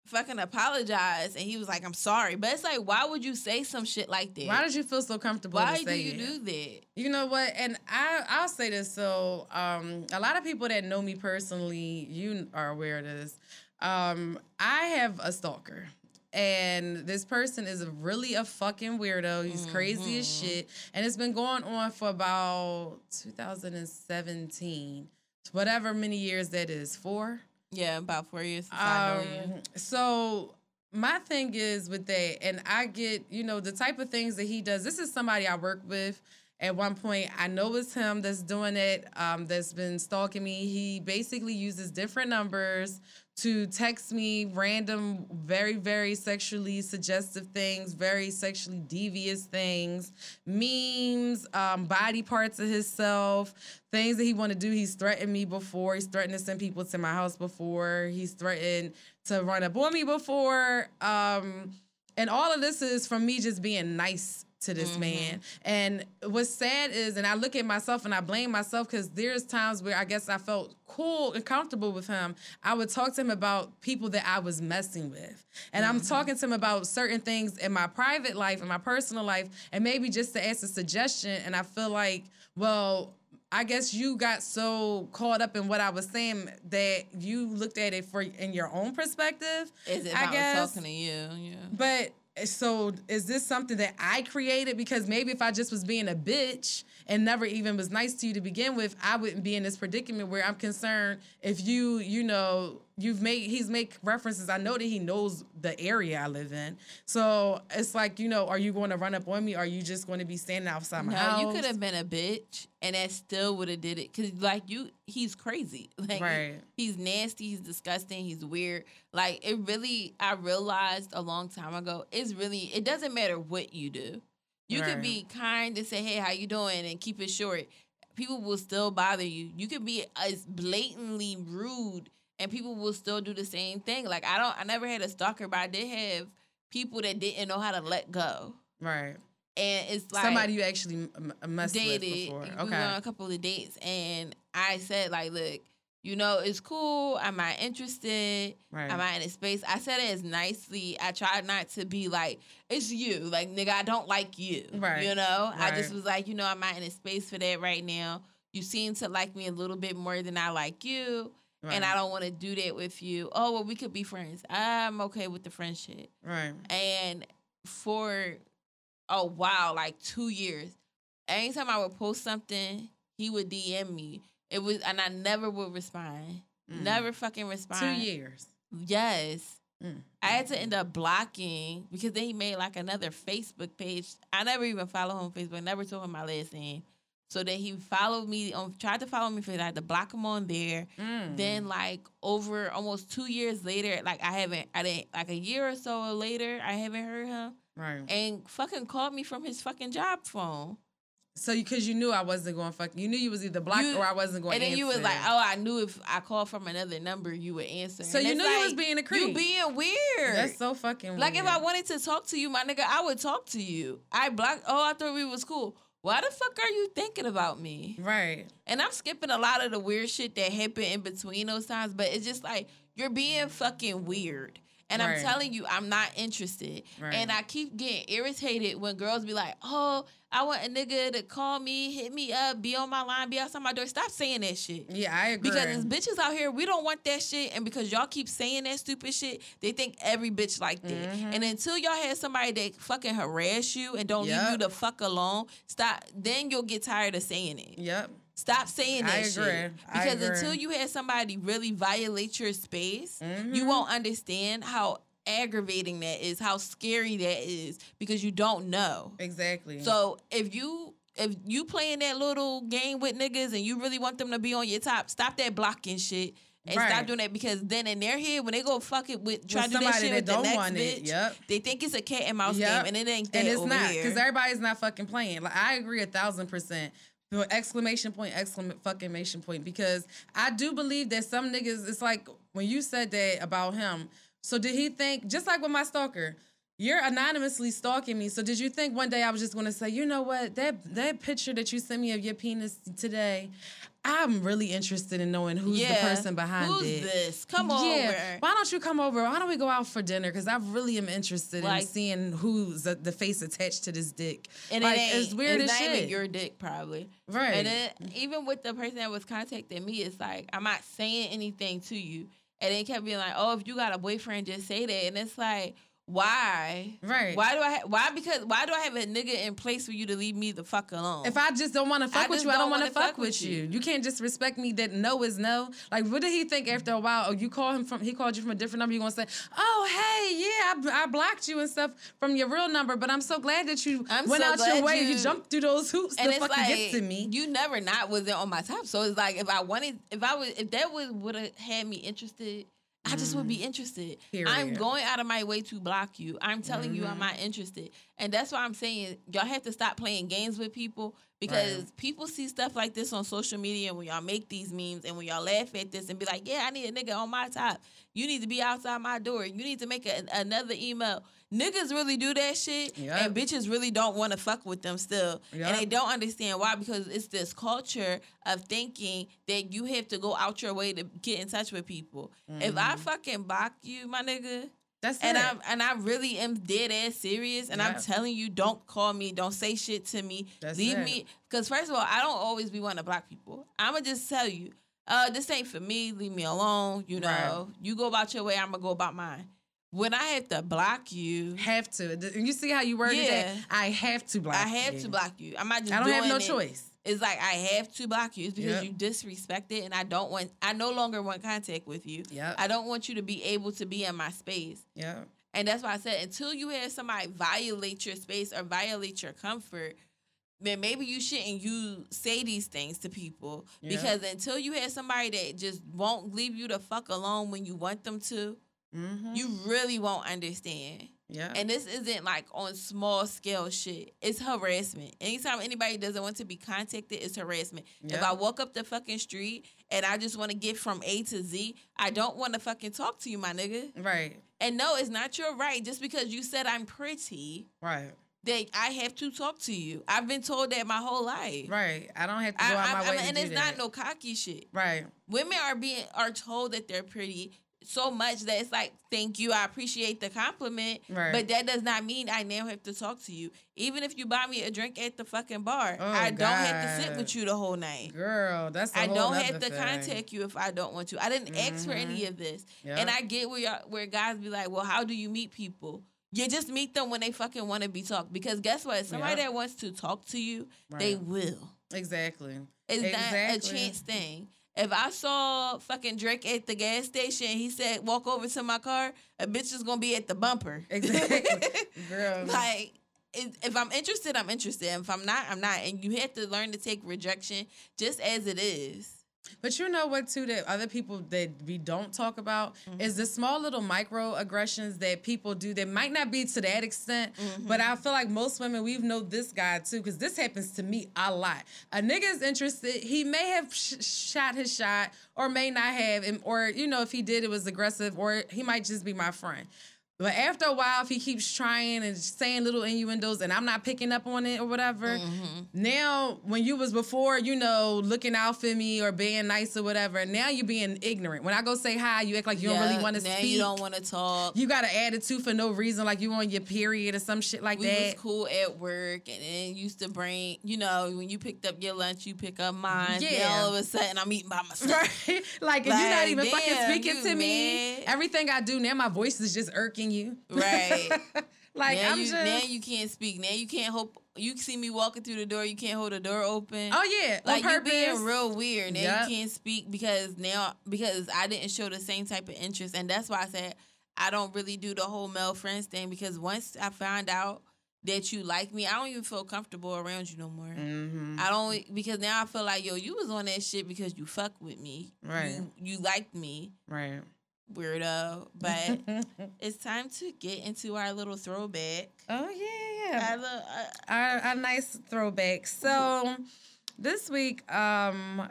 fucking apologize. And he was like, I'm sorry. But it's like, why would you say some shit like that? Why did you feel so comfortable? Why do you it? do that? You know what? And I I'll say this. So um, a lot of people that know me personally, you are aware of this. Um, I have a stalker. And this person is really a fucking weirdo. He's crazy as Mhm. shit. And it's been going on for about 2017. Whatever many years that is. Four? Yeah, about four years since I know you. Um, so my thing is with that, and I get, you know, the type of things that he does. This is somebody I work with. At one point, I know it's him that's doing it, um, that's been stalking me. He basically uses different numbers to text me random, very, very sexually suggestive things, very sexually devious things, memes, um, body parts of himself, things that he want to do. He's threatened me before. He's threatened to send people to my house before. He's threatened to run up on me before. Um, and all of this is from me just being nice to this man. Mm-hmm. And what's sad is, and I look at myself and I blame myself because there's times where I guess I felt cool and comfortable with him. I would talk to him about people that I was messing with. And I'm mm-hmm. talking to him about certain things in my private life, in my personal life, and maybe just to ask a suggestion. And I feel like, well, I guess you got so caught up in what I was saying that you looked at it for in your own perspective. Is it if I guess- talking to you? Yeah. But so is this something that I created? Because maybe if I just was being a bitch and never even was nice to you to begin with, I wouldn't be in this predicament where I'm concerned if you, you know, you've made he's make references. I know that he knows the area I live in. So it's like, you know, are you going to run up on me? Or are you just going to be standing outside my No, house? you could have been a bitch, and that still would have did it. Cause like you, he's crazy. Like Right. he's nasty. He's disgusting. He's weird. Like it really, I realized a long time ago. It's really, it doesn't matter what you do. You Right. could be kind and say, "Hey, how you doing?" and keep it short. People will still bother you. You could be as blatantly rude, and people will still do the same thing. Like I don't, I never had a stalker, but I did have people that didn't know how to let go. Right. And it's like Somebody you actually m- m- messed dated. with before. We went on a couple of dates, and I said like, "Look, you know, it's cool. I'm I interested. Right. I'm not in a space." I said it as nicely. I tried not to be like, "It's you." Like, nigga, I don't like you. Right. You know, I just was like, you know, I'm not in a space for that right now. You seem to like me a little bit more than I like you. And I don't want to do that with you. Oh, well, we could be friends. I'm okay with the friendship. Right. And for a while, like two years, anytime I would post something, he would DM me. It was, and I never would respond. Mm. Never fucking respond. Two years. Yes. Mm. I had to end up blocking because then he made like another Facebook page. I never even follow him on Facebook. Never told him my last name. So then he followed me on tried to follow me for that. I had to block him on there. Mm. Then like over almost two years later, like I haven't I didn't like a year or so later, I haven't heard him. right. And fucking called me from his fucking job phone. So because you knew I wasn't going fuck, you knew you was either blocked You- or I wasn't going. And then you was like, oh, I knew if I called from another number, you would answer. So And you knew you was being a creep. You being weird. That's so fucking. Like if. I wanted to talk to you, my nigga, I would talk to you. I blocked. Oh, I thought we was cool. Why the fuck are you thinking about me? Right. And I'm skipping a lot of the weird shit that happened in between those times, but it's just like you're being fucking weird. And Right. I'm telling you, I'm not interested. Right. And I keep getting irritated when girls be like, "Oh, I want a nigga to call me, hit me up, be on my line, be outside my door." Stop saying that shit. Yeah, I agree. Because there's bitches out here, we don't want that shit, and because y'all keep saying that stupid shit, they think every bitch like that. Mm-hmm. And until y'all have somebody that fucking harass you and don't leave you the fuck alone, stop. Then you'll get tired of saying it. Yep. Stop saying that I shit. Because until you have somebody really violate your space, Mhm. you won't understand how aggravating that is, how scary that is, because you don't know. Exactly. So if you if you playing that little game with niggas and you really want them to be on your top, stop that blocking shit. And stop doing that because then in their head, when they go fuck it with try With to do that shit that with the don't next want it, bitch, yep. they think it's a cat and mouse Yep. game, and it ain't that and it's not because everybody's not fucking playing. Like I agree a thousand percent. But exclamation point, exclamation fucking point. Because I do believe that some niggas, it's like when you said that about him. So did he think just like with my stalker? You're anonymously stalking me. So did you think one day I was just gonna say, you know what, that that picture that you sent me of your penis today, I'm really interested in knowing who's yeah, the person behind who's it. this? Come yeah. over. Why don't you come over? Why don't we go out for dinner? Because I really am interested Like- in seeing who's the, the face attached to this dick. And like it it's weird it's as not shit. even your dick, probably. right. And then even with the person that was contacting me, it's like I'm not saying anything to you, and they kept being like, "Oh, if you got a boyfriend, just say that." And it's like, why? right. Why do I? Ha- why because why do I have a nigga in place for you to leave me the fuck alone? If I just don't want to fuck with you, I don't want to wanna fuck, with you. you. can't just respect me that no is no. Like, what did he think after a while? Oh, you call him from, he called you from a different number. You gonna say, oh, hey, yeah, I, I blocked you and stuff from your real number, but I'm so glad that you I'm went so out your way. You, you- jumped through those hoops and to it's fucking like get to me. you never not wasn't on my top. So it's like if I wanted, if I was, if that was would have had me interested. I just would be interested. I'm Mm. Going out of my way to block you. I'm telling you I'm Mm-hmm. not interested. And that's why I'm saying y'all have to stop playing games with people because Right. people see stuff like this on social media and when y'all make these memes and when y'all laugh at this and be like, yeah, I need a nigga on my top. You need to be outside my door. You need to make a, another email. Niggas really do that shit Yep. and bitches really don't want to fuck with them still. Yep. And they don't understand why because it's this culture of thinking that you have to go out your way to get in touch with people. If I mm-hmm. fucking block you, my nigga, That's and. I'm and I really am dead ass serious, and I'm telling you, don't call me, don't say shit to me, That's leave it. me. Because first of all, I don't always be wanting to block people. I'ma just tell you, uh, this ain't for me. Leave me alone. You know, Right. you go about your way, I'm gonna go about mine. When I have to block you, have to. You see how you worded Yeah. that? I have to block you. I have you. to block you. I'm not just. I don't have no it. choice. It's like I have to block you. It's because Yep. you disrespect it, and I don't want. I no longer want contact with you. Yep. I don't want you to be able to be in my space. Yeah. And that's why I said until you have somebody violate your space or violate your comfort, then maybe you shouldn't you say these things to people. Yeah. Because until you have somebody that just won't leave you the fuck alone when you want them to, Mm-hmm. you really won't understand. Yeah. And this isn't like on small scale shit. It's harassment. Anytime anybody doesn't want to be contacted, it's harassment. If I walk up the fucking street and I just want to get from A to Z, I don't want to fucking talk to you, my nigga. right. And no, it's not your right just because you said I'm pretty Right. that I have to talk to you. I've been told that my whole life. Right. I don't have to I, go out I'm- my I'm- to and it's that. not no cocky shit. Right. Women are being are told that they're pretty so much that it's like, thank you, I appreciate the compliment. Right. But that does not mean I now have to talk to you. Even if you buy me a drink at the fucking bar, Oh, I don't have to sit with you the whole night. Girl, that's I I don't have to contact you if I don't want to. I didn't ask for any of this. Yeah. And I get where y'all, where guys be like, well, how do you meet people? You just meet them when they fucking want to be talked. Because guess what? Somebody Yeah. that wants to talk to you, they will. Exactly. It's not a chance thing. If I saw fucking Drake at the gas station, he said, "Walk over to my car," a bitch is gonna be at the bumper. Exactly, girl. like if I'm interested, I'm interested. If I'm not, I'm not. And you have to learn to take rejection just as it is. But you know what too that other people that we don't talk about mm-hmm. is the small little microaggressions that people do that might not be to that extent, mm-hmm. but I feel like most women we've know this guy too because this happens to me a lot. A nigga is interested, he may have sh- shot his shot or may not have, and, or you know if he did it was aggressive or he might just be my friend. But after a while, if he keeps trying and saying little innuendos and I'm not picking up on it or whatever, mm-hmm. now when you was before, you know, looking out for me or being nice or whatever, now you're being ignorant. When I go say hi, you act like you yeah, don't really want to speak. you don't want to talk. You got an attitude for no reason, like you on your period or some shit like we that. We was cool at work and then used to bring, you know, when you picked up your lunch, you pick up mine. Yeah. Then all of a sudden, I'm eating by myself. Right? like, like you're not even damn, fucking speaking to me. Everything I do now, my voice is just irking you. Right. like now I'm you, just now you can't speak. Now you can't hope you see me walking through the door, you can't hold the door open. Oh yeah. Like you being real weird. Now yep. you can't speak because now because I didn't show the same type of interest. And that's why I said I don't really do the whole male friends thing because once I find out that you like me, I don't even feel comfortable around you no more. Mm-hmm. I don't because now I feel like yo, you was on that shit because you fuck with me. Right. You, you liked me. Right weirdo. But it's time to get into our little throwback. Oh yeah, yeah. Our, little, uh, our, our nice throwback. So this week, um,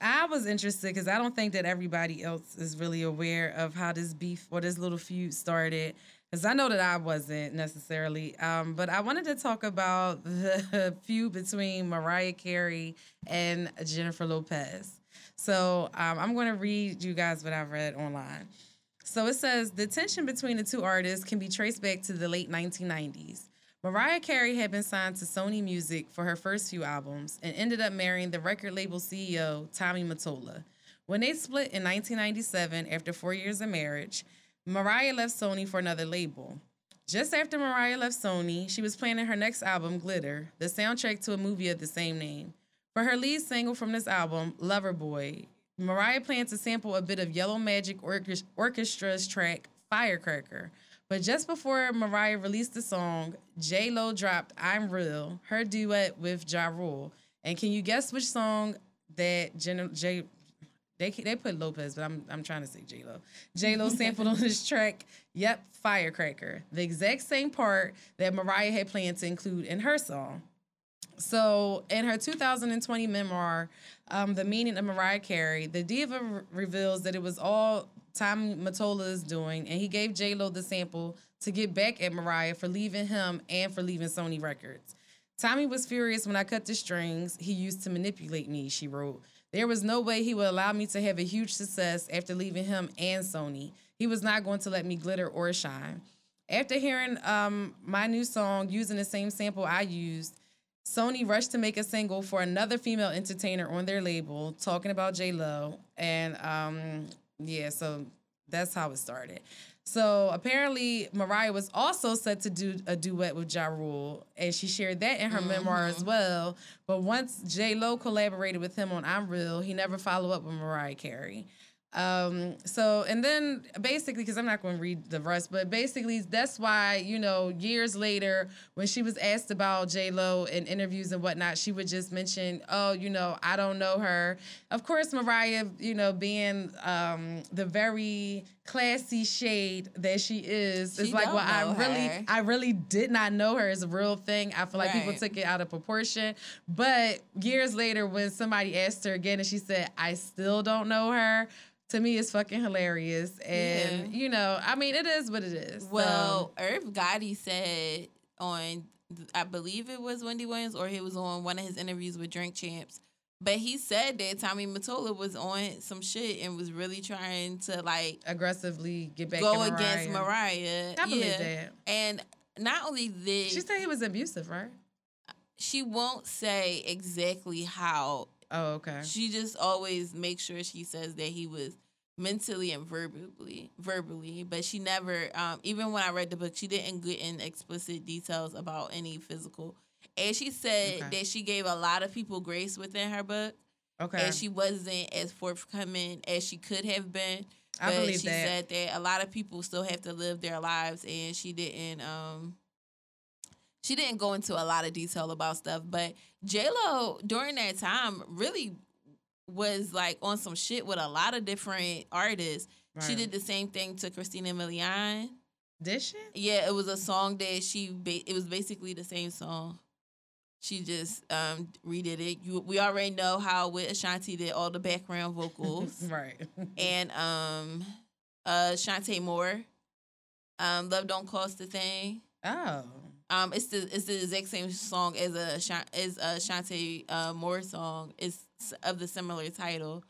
I was interested because I don't think that everybody else is really aware of how this beef or this little feud started. Because I know that I wasn't necessarily. Um, but I wanted to talk about the feud between Mariah Carey and Jennifer Lopez. So um, I'm going to read you guys what I've read online. So it says the tension between the two artists can be traced back to the late 1990s. Mariah Carey had been signed to Sony Music for her first few albums and ended up marrying the record label CEO, Tommy Mottola. When they split in 1997 after four years of marriage, Mariah left Sony for another label. Just after Mariah left Sony, she was planning her next album, Glitter, the soundtrack to a movie of the same name. For her lead single from this album, Loverboy, Mariah plans to sample a bit of Yellow Magic Orchestra's track, Firecracker. But just before Mariah released the song, J Lo dropped I'm Real, her duet with Ja Rule. And can you guess which song that Jen, J they they put Lopez, but I'm I'm trying to say J Lo. J Lo sampled on this track. Yep, Firecracker, the exact same part that Mariah had planned to include in her song. So, in her 2020 memoir, um, The Meaning of Mariah Carey, the diva re- reveals that it was all Tommy Mottola's doing, and he gave J Lo the sample to get back at Mariah for leaving him and for leaving Sony Records. Tommy was furious when I cut the strings he used to manipulate me, she wrote. There was no way he would allow me to have a huge success after leaving him and Sony. He was not going to let me glitter or shine. After hearing um, my new song using the same sample I used, Sony rushed to make a single for another female entertainer on their label, talking about J Lo, and um, yeah, so that's how it started. So apparently, Mariah was also set to do a duet with Ja Rule, and she shared that in her mm-hmm. memoir as well. But once J Lo collaborated with him on I'm Real, he never followed up with Mariah Carey. Um, so and then basically, because I'm not going to read the rest, but basically that's why you know years later when she was asked about J Lo in interviews and whatnot, she would just mention, "Oh, you know, I don't know her." Of course, Mariah, you know, being um, the very classy shade that she is, she is like, well, I really, her. I really did not know her as a real thing. I feel like right. people took it out of proportion. But years later, when somebody asked her again and she said, "I still don't know her." to me it's fucking hilarious. And yeah. you know, I mean, it is what it is. Well, so. Irv Gotti said on, I believe it was Wendy Williams, or he was on one of his interviews with Drink Champs. But he said that Tommy Mottola was on some shit and was really trying to like aggressively get back go Mariah. against Mariah. I believe yeah. that. And not only did she said he was abusive, right? She won't say exactly how Oh, okay. She just always makes sure she says that he was mentally and verbally verbally but she never um, even when i read the book she didn't get in explicit details about any physical and she said okay. that she gave a lot of people grace within her book Okay. And she wasn't as forthcoming as she could have been. I But believe she that. said that a lot of people still have to live their lives and she didn't um she didn't go into a lot of detail about stuff. But J Lo during that time really was like on some shit with a lot of different artists. She did the same thing to Christina Milian. Did she? Yeah, it was a song that she. Ba- it was basically the same song. She just um redid it. You, we already know how with Ashanti did all the background vocals, right. and um, uh, Chanté Moore, um, "Love Don't Cost a Thing." oh. Um, it's the it's the exact same song as a as a Shantae uh, Moore song. It's of the similar title.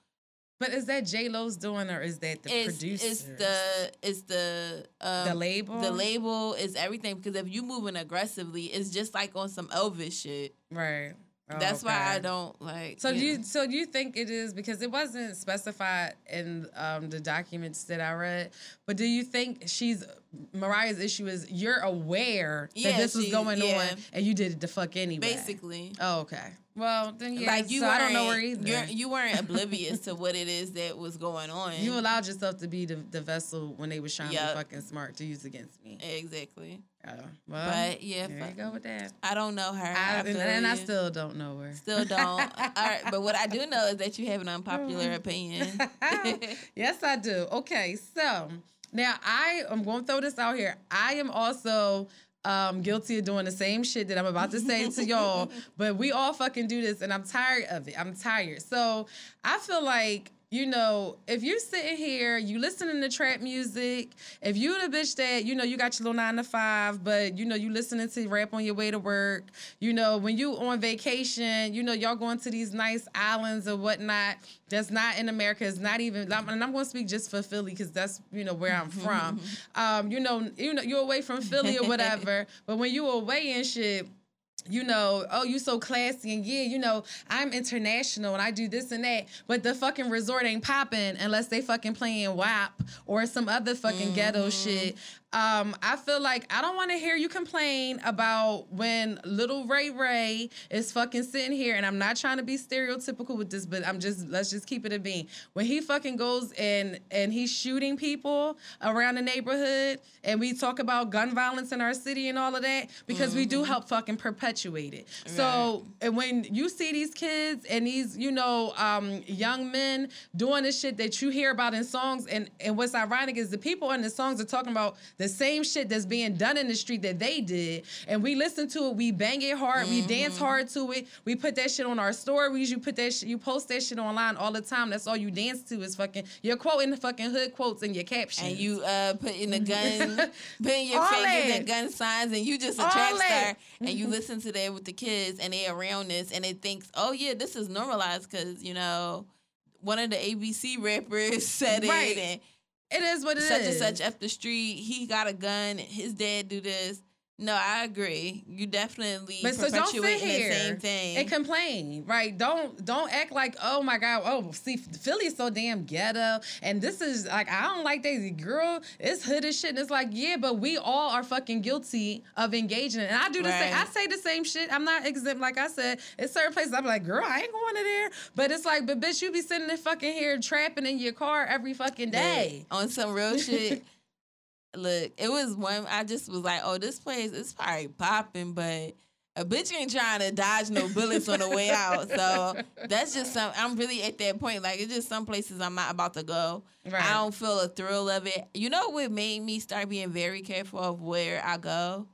But is that J Lo's doing or is that the it's producer? it's the it's the um, the label. The label is everything because if you moving aggressively, it's just like on some Elvis shit. Right. Oh, That's why I don't like. So you you know. so you think it is because it wasn't specified in um, the documents that I read, but do you think she's Mariah's issue is you're aware Yeah, that this was going yeah. on and you did it the fuck anyway? basically. Oh, okay. Well, then yeah. like you so I don't know where either. You're, you weren't oblivious to what it is that was going on. You allowed yourself to be the, the vessel when they was trying to be fucking smart to use against me. exactly. Oh, well, But yeah, there fuck- you go with that. I don't know her. I, I and, and I still don't know her. still don't. All right, but what I do know is that you have an unpopular oh. opinion. yes, I do. Okay, so now I am going to throw this out here. I am also um, guilty of doing the same shit that I'm about to say to y'all, but we all fucking do this, and I'm tired of it. I'm tired. So I feel like. You know, if you're sitting here, you listening to trap music, if you the bitch that, you know, you got your little nine to five, but you know, you listening to rap on your way to work, you know, when you on vacation, you know, y'all going to these nice islands or whatnot, that's not in America. It's not even. And I'm going to speak just for Philly because that's you know where I'm from. um, you know, you know, you're away from Philly or whatever. but when you away and shit. You know, oh, you so classy and yeah, you know, I'm international and I do this and that, but the fucking resort ain't popping unless they fucking playing WAP or some other fucking ghetto mm-hmm. shit. Um, I feel like I don't want to hear you complain about when little Ray Ray is fucking sitting here, and I'm not trying to be stereotypical with this, but I'm just let's just keep it a bean. When he fucking goes and and he's shooting people around the neighborhood, and we talk about gun violence in our city and all of that, because we do help fucking perpetuate it. So and when you see these kids and these you know um, young men doing this shit that you hear about in songs, and and what's ironic is the people in the songs are talking about the same shit that's being done in the street that they did, and we listen to it, we bang it hard, we dance mm-hmm. hard to it, we put that shit on our stories, you put that shit, you post that shit online all the time. That's all you dance to is fucking you're quoting the fucking hood quotes in your captions. and you uh putting the mm-hmm. gun, putting your All fingers in gun signs, and you just a All trap star, and you mm-hmm. listen to that with the kids, and they around this, and it thinks, oh yeah, this is normalized because you know one of the ABC rappers said Right. it, and it is what it is. such and such up the street, he got a gun, his dad do this. No, I agree. You definitely But so don't sit here the same thing. and complain, right? Don't don't act like oh my god, oh see Philly's so damn ghetto, and this is like I don't like Daisy girl. It's hood as shit, and it's like yeah, but we all are fucking guilty of engaging, and I do the same. I say the same shit. I'm not exempt, like I said. In certain places, I'm like, girl, I ain't going to there, but it's like, but bitch, you be sitting there fucking here trapping in your car every fucking day. Look, on some real shit. Look, it was one. I just was like, oh, this place is probably popping, but a bitch ain't trying to dodge no bullets on the way out. So that's just some. I'm really at that point. Like it's just some places I'm not about to go. Right. I don't feel a thrill of it. You know what made me start being very careful of where I go,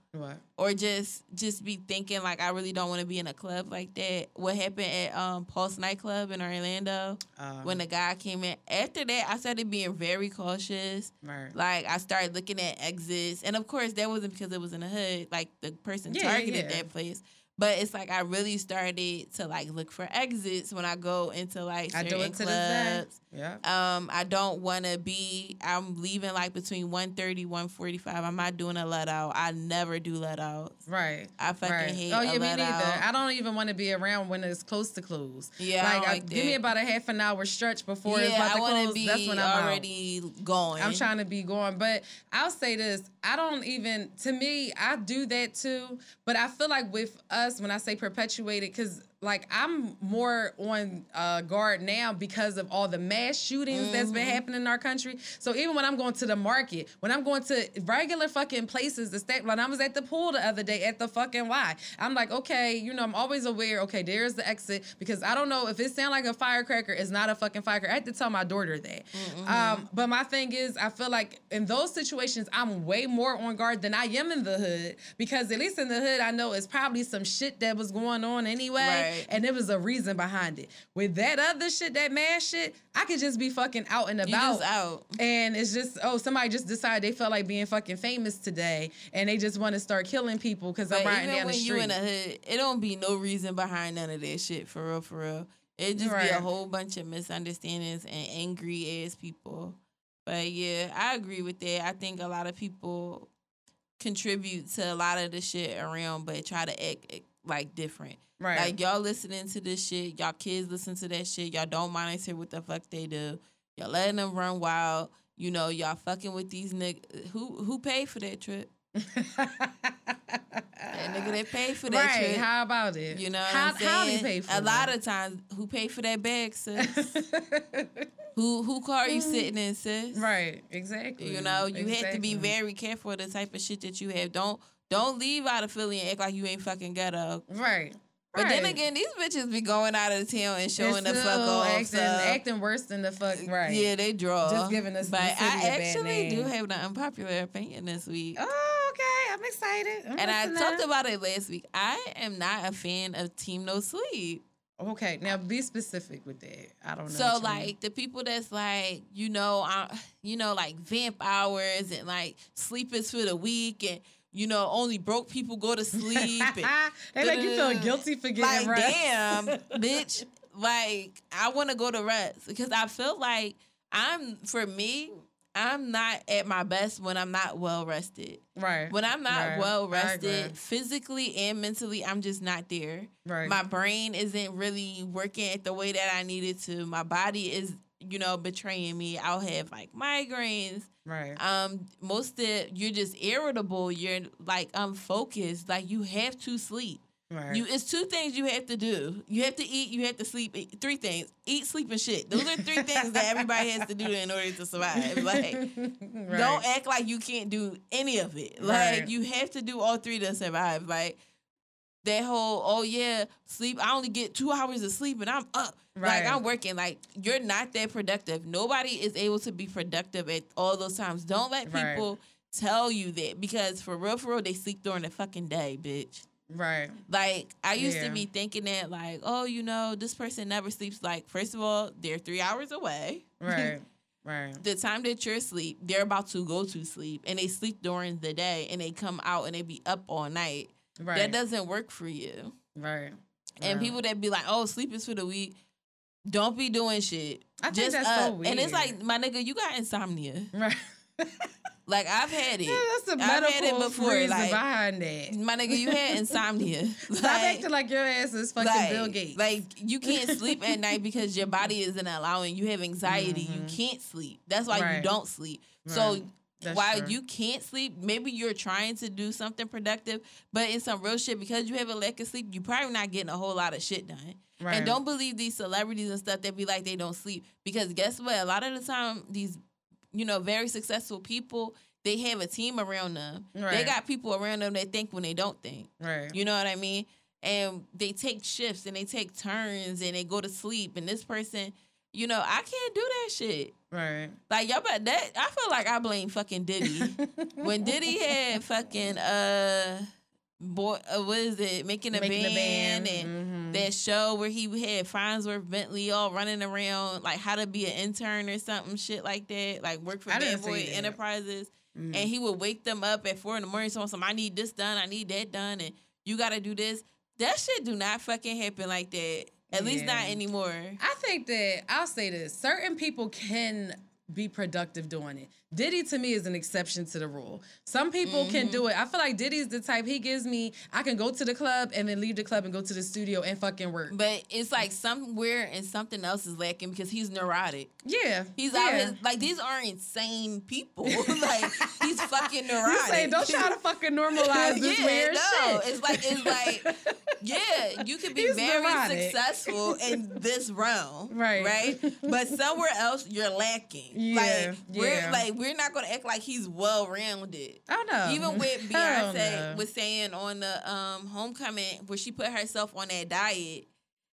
Or just just be thinking like I really don't want to be in a club like that. What happened at um Pulse nightclub in Orlando? Um, when the guy came in. After that, I started being very cautious. right. Like I started looking at exits, and of course, that wasn't because it was in the hood. Like the person Yeah, targeted yeah. that place. But it's like I really started to like look for exits when I go into like I certain do it to this day. clubs. Yeah. Um, I don't want to be. I'm leaving like between 130, 145. I'm not doing a let out. I never do let outs. Right. I fucking right. hate Oh yeah, me neither. out. I don't even want to be around when it's close to close. Yeah, like, I- like give me about a half an hour stretch before it's yeah, about to I close. be That's when I'm already going. I'm trying to be going, but I'll say this: I don't even. To me, I do that too, but I feel like with us, when I say perpetuated, because like I'm more on uh, guard now because of all the mass shootings mm-hmm. that's been mm-hmm. happening in our country. So even when I'm going to the market, when I'm going to regular fucking places, the state, when I was at the pool the other day at the fucking Y, I'm like, okay, you know, I'm always aware. Okay, there's the exit because I don't know if it sounds like a firecracker. It's not a fucking firecracker. I had to tell my daughter that. Mm-hmm. Um, but my thing is, I feel like in those situations, I'm way more on guard than I am in the hood because at least in the hood, I know it's probably some shit that was going on anyway. Right. Right. And there was a reason behind it. With that other shit, that mad shit, I could just be fucking out and about. out. And it's just, oh, somebody just decided they felt like being fucking famous today and they just want to start killing people because I'm riding down the street. Even when you in the hood, it don't be no reason behind none of that shit, for real, for real. It just right. be a whole bunch of misunderstandings and angry ass people. But yeah, I agree with that. I think a lot of people contribute to a lot of the shit around, but try to act like different. Right. Like y'all listening to this shit, y'all kids listen to that shit, y'all don't monitor what the fuck they do. Y'all letting them run wild. You know, y'all fucking with these niggas. Who who paid for that trip? that nigga that paid for that right. trip. How about it? You know, how how he pay for that. a lot of times who paid for that bag, sis? who who car you mm. sitting in, sis? Right, exactly. You know, you exactly. have to be very careful of the type of shit that you have. Don't don't leave out of Philly and act like you ain't fucking ghetto. Right. But right. then again, these bitches be going out of the town and showing the fuck off. Acting, so. acting worse than the fuck. Right. Yeah, they draw. Just giving us. But I actually do have an unpopular opinion this week. Oh, okay. I'm excited. I'm and I talked about it last week. I am not a fan of Team No Sleep. Okay, now be specific with that. I don't know. So like the people that's like, you know, uh, you know, like vamp hours and like sleepers for the week and you know, only broke people go to sleep. they make you feel guilty for getting like, rest. Damn, bitch. Like, I want to go to rest because I feel like I'm, for me, I'm not at my best when I'm not well rested. Right. When I'm not right. well rested, physically and mentally, I'm just not there. Right. My brain isn't really working at the way that I needed to. My body is you know, betraying me. I'll have like migraines. Right. Um, most of you're just irritable. You're like unfocused. Like you have to sleep. Right. You it's two things you have to do. You have to eat, you have to sleep. Three things. Eat, sleep, and shit. Those are three things that everybody has to do in order to survive. Like right. don't act like you can't do any of it. Like right. you have to do all three to survive. Like that whole, oh yeah, sleep. I only get two hours of sleep and I'm up. Right. Like I'm working. Like you're not that productive. Nobody is able to be productive at all those times. Don't let people right. tell you that because for real, for real, they sleep during the fucking day, bitch. Right. Like I used yeah. to be thinking that like, oh, you know, this person never sleeps. Like, first of all, they're three hours away. Right. Right. the time that you're asleep, they're about to go to sleep and they sleep during the day and they come out and they be up all night. Right. That doesn't work for you. Right. And people that be like, oh, sleep is for the weak. Don't be doing shit. I Just, think that's so weird. And it's like, my nigga, you got insomnia. Right. like I've had it. Yeah, that's a medical I've had it before. like, behind that. My nigga, you had insomnia. like, Stop acting like your ass is fucking like, Bill Gates. Like you can't sleep at night because your body isn't allowing. You have anxiety. Mm-hmm. You can't sleep. That's why right. you don't sleep. Right. So that's While true. you can't sleep, maybe you're trying to do something productive, but in some real shit, because you have a lack of sleep, you're probably not getting a whole lot of shit done. Right. And don't believe these celebrities and stuff that be like they don't sleep. Because guess what? A lot of the time, these, you know, very successful people, they have a team around them. Right. They got people around them that think when they don't think. Right. You know what I mean? And they take shifts and they take turns and they go to sleep. And this person, you know, I can't do that shit. Right. Like y'all but that I feel like I blame fucking Diddy. when Diddy had fucking uh boy uh, what is it, making a making band, band, and mm-hmm. that show where he had Fonzworth Bentley all running around like how to be an intern or something, shit like that. Like work for Bad Boy Enterprises. Mm-hmm. And he would wake them up at four in the morning, so some I need this done, I need that done, and you gotta do this. That shit do not fucking happen like that. At yeah. least not anymore. I think that I'll say this: certain people can be productive doing it. Diddy to me is an exception to the rule. Some people mm-hmm. can do it. I feel like Diddy's the type he gives me. I can go to the club and then leave the club and go to the studio and fucking work. But it's like somewhere and something else is lacking because he's neurotic. Yeah, he's yeah. out. His, like these aren't insane people. like he's fucking neurotic. You say don't try to fucking normalize this yeah, weird no. shit. It's like it's like yeah, you could be he's very neurotic. successful in this realm, right? Right, but somewhere else you're lacking. Yeah, like we're yeah. like we're not gonna act like he's well rounded. Oh no. Even with Beyonce was saying on the um homecoming where she put herself on that diet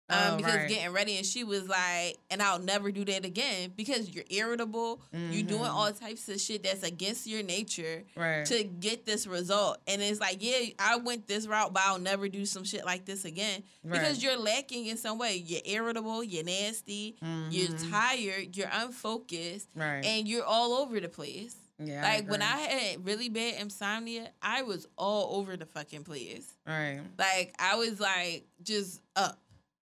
um, oh, because right. getting ready, and she was like, "And I'll never do that again because you're irritable. Mm-hmm. You're doing all types of shit that's against your nature right. to get this result." And it's like, yeah, I went this route, but I'll never do some shit like this again right. because you're lacking in some way. You're irritable. You're nasty. Mm-hmm. You're tired. You're unfocused, and you're all over the place. Yeah, like I when I had really bad insomnia, I was all over the fucking place. Right. Like I was like just up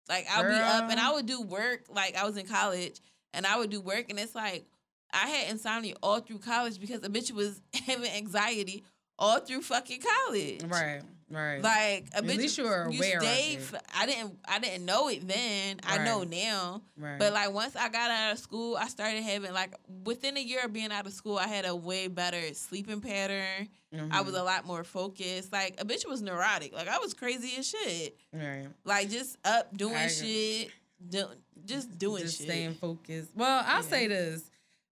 like I'll Girl. be up and I would do work. Like I was in college and I would do work and it's like I had insomnia all through college because a bitch was having anxiety all through fucking college. Right. Right. Like a At bitch, least you were aware you stayed, it. I didn't. I didn't know it then. Right. I know now. Right. But like once I got out of school, I started having like within a year of being out of school, I had a way better sleeping pattern. Mm-hmm. I was a lot more focused. Like a bitch was neurotic. Like I was crazy as shit. Right. Like just up doing shit. Do, just doing just shit. staying focused. Well, I'll yeah. say this.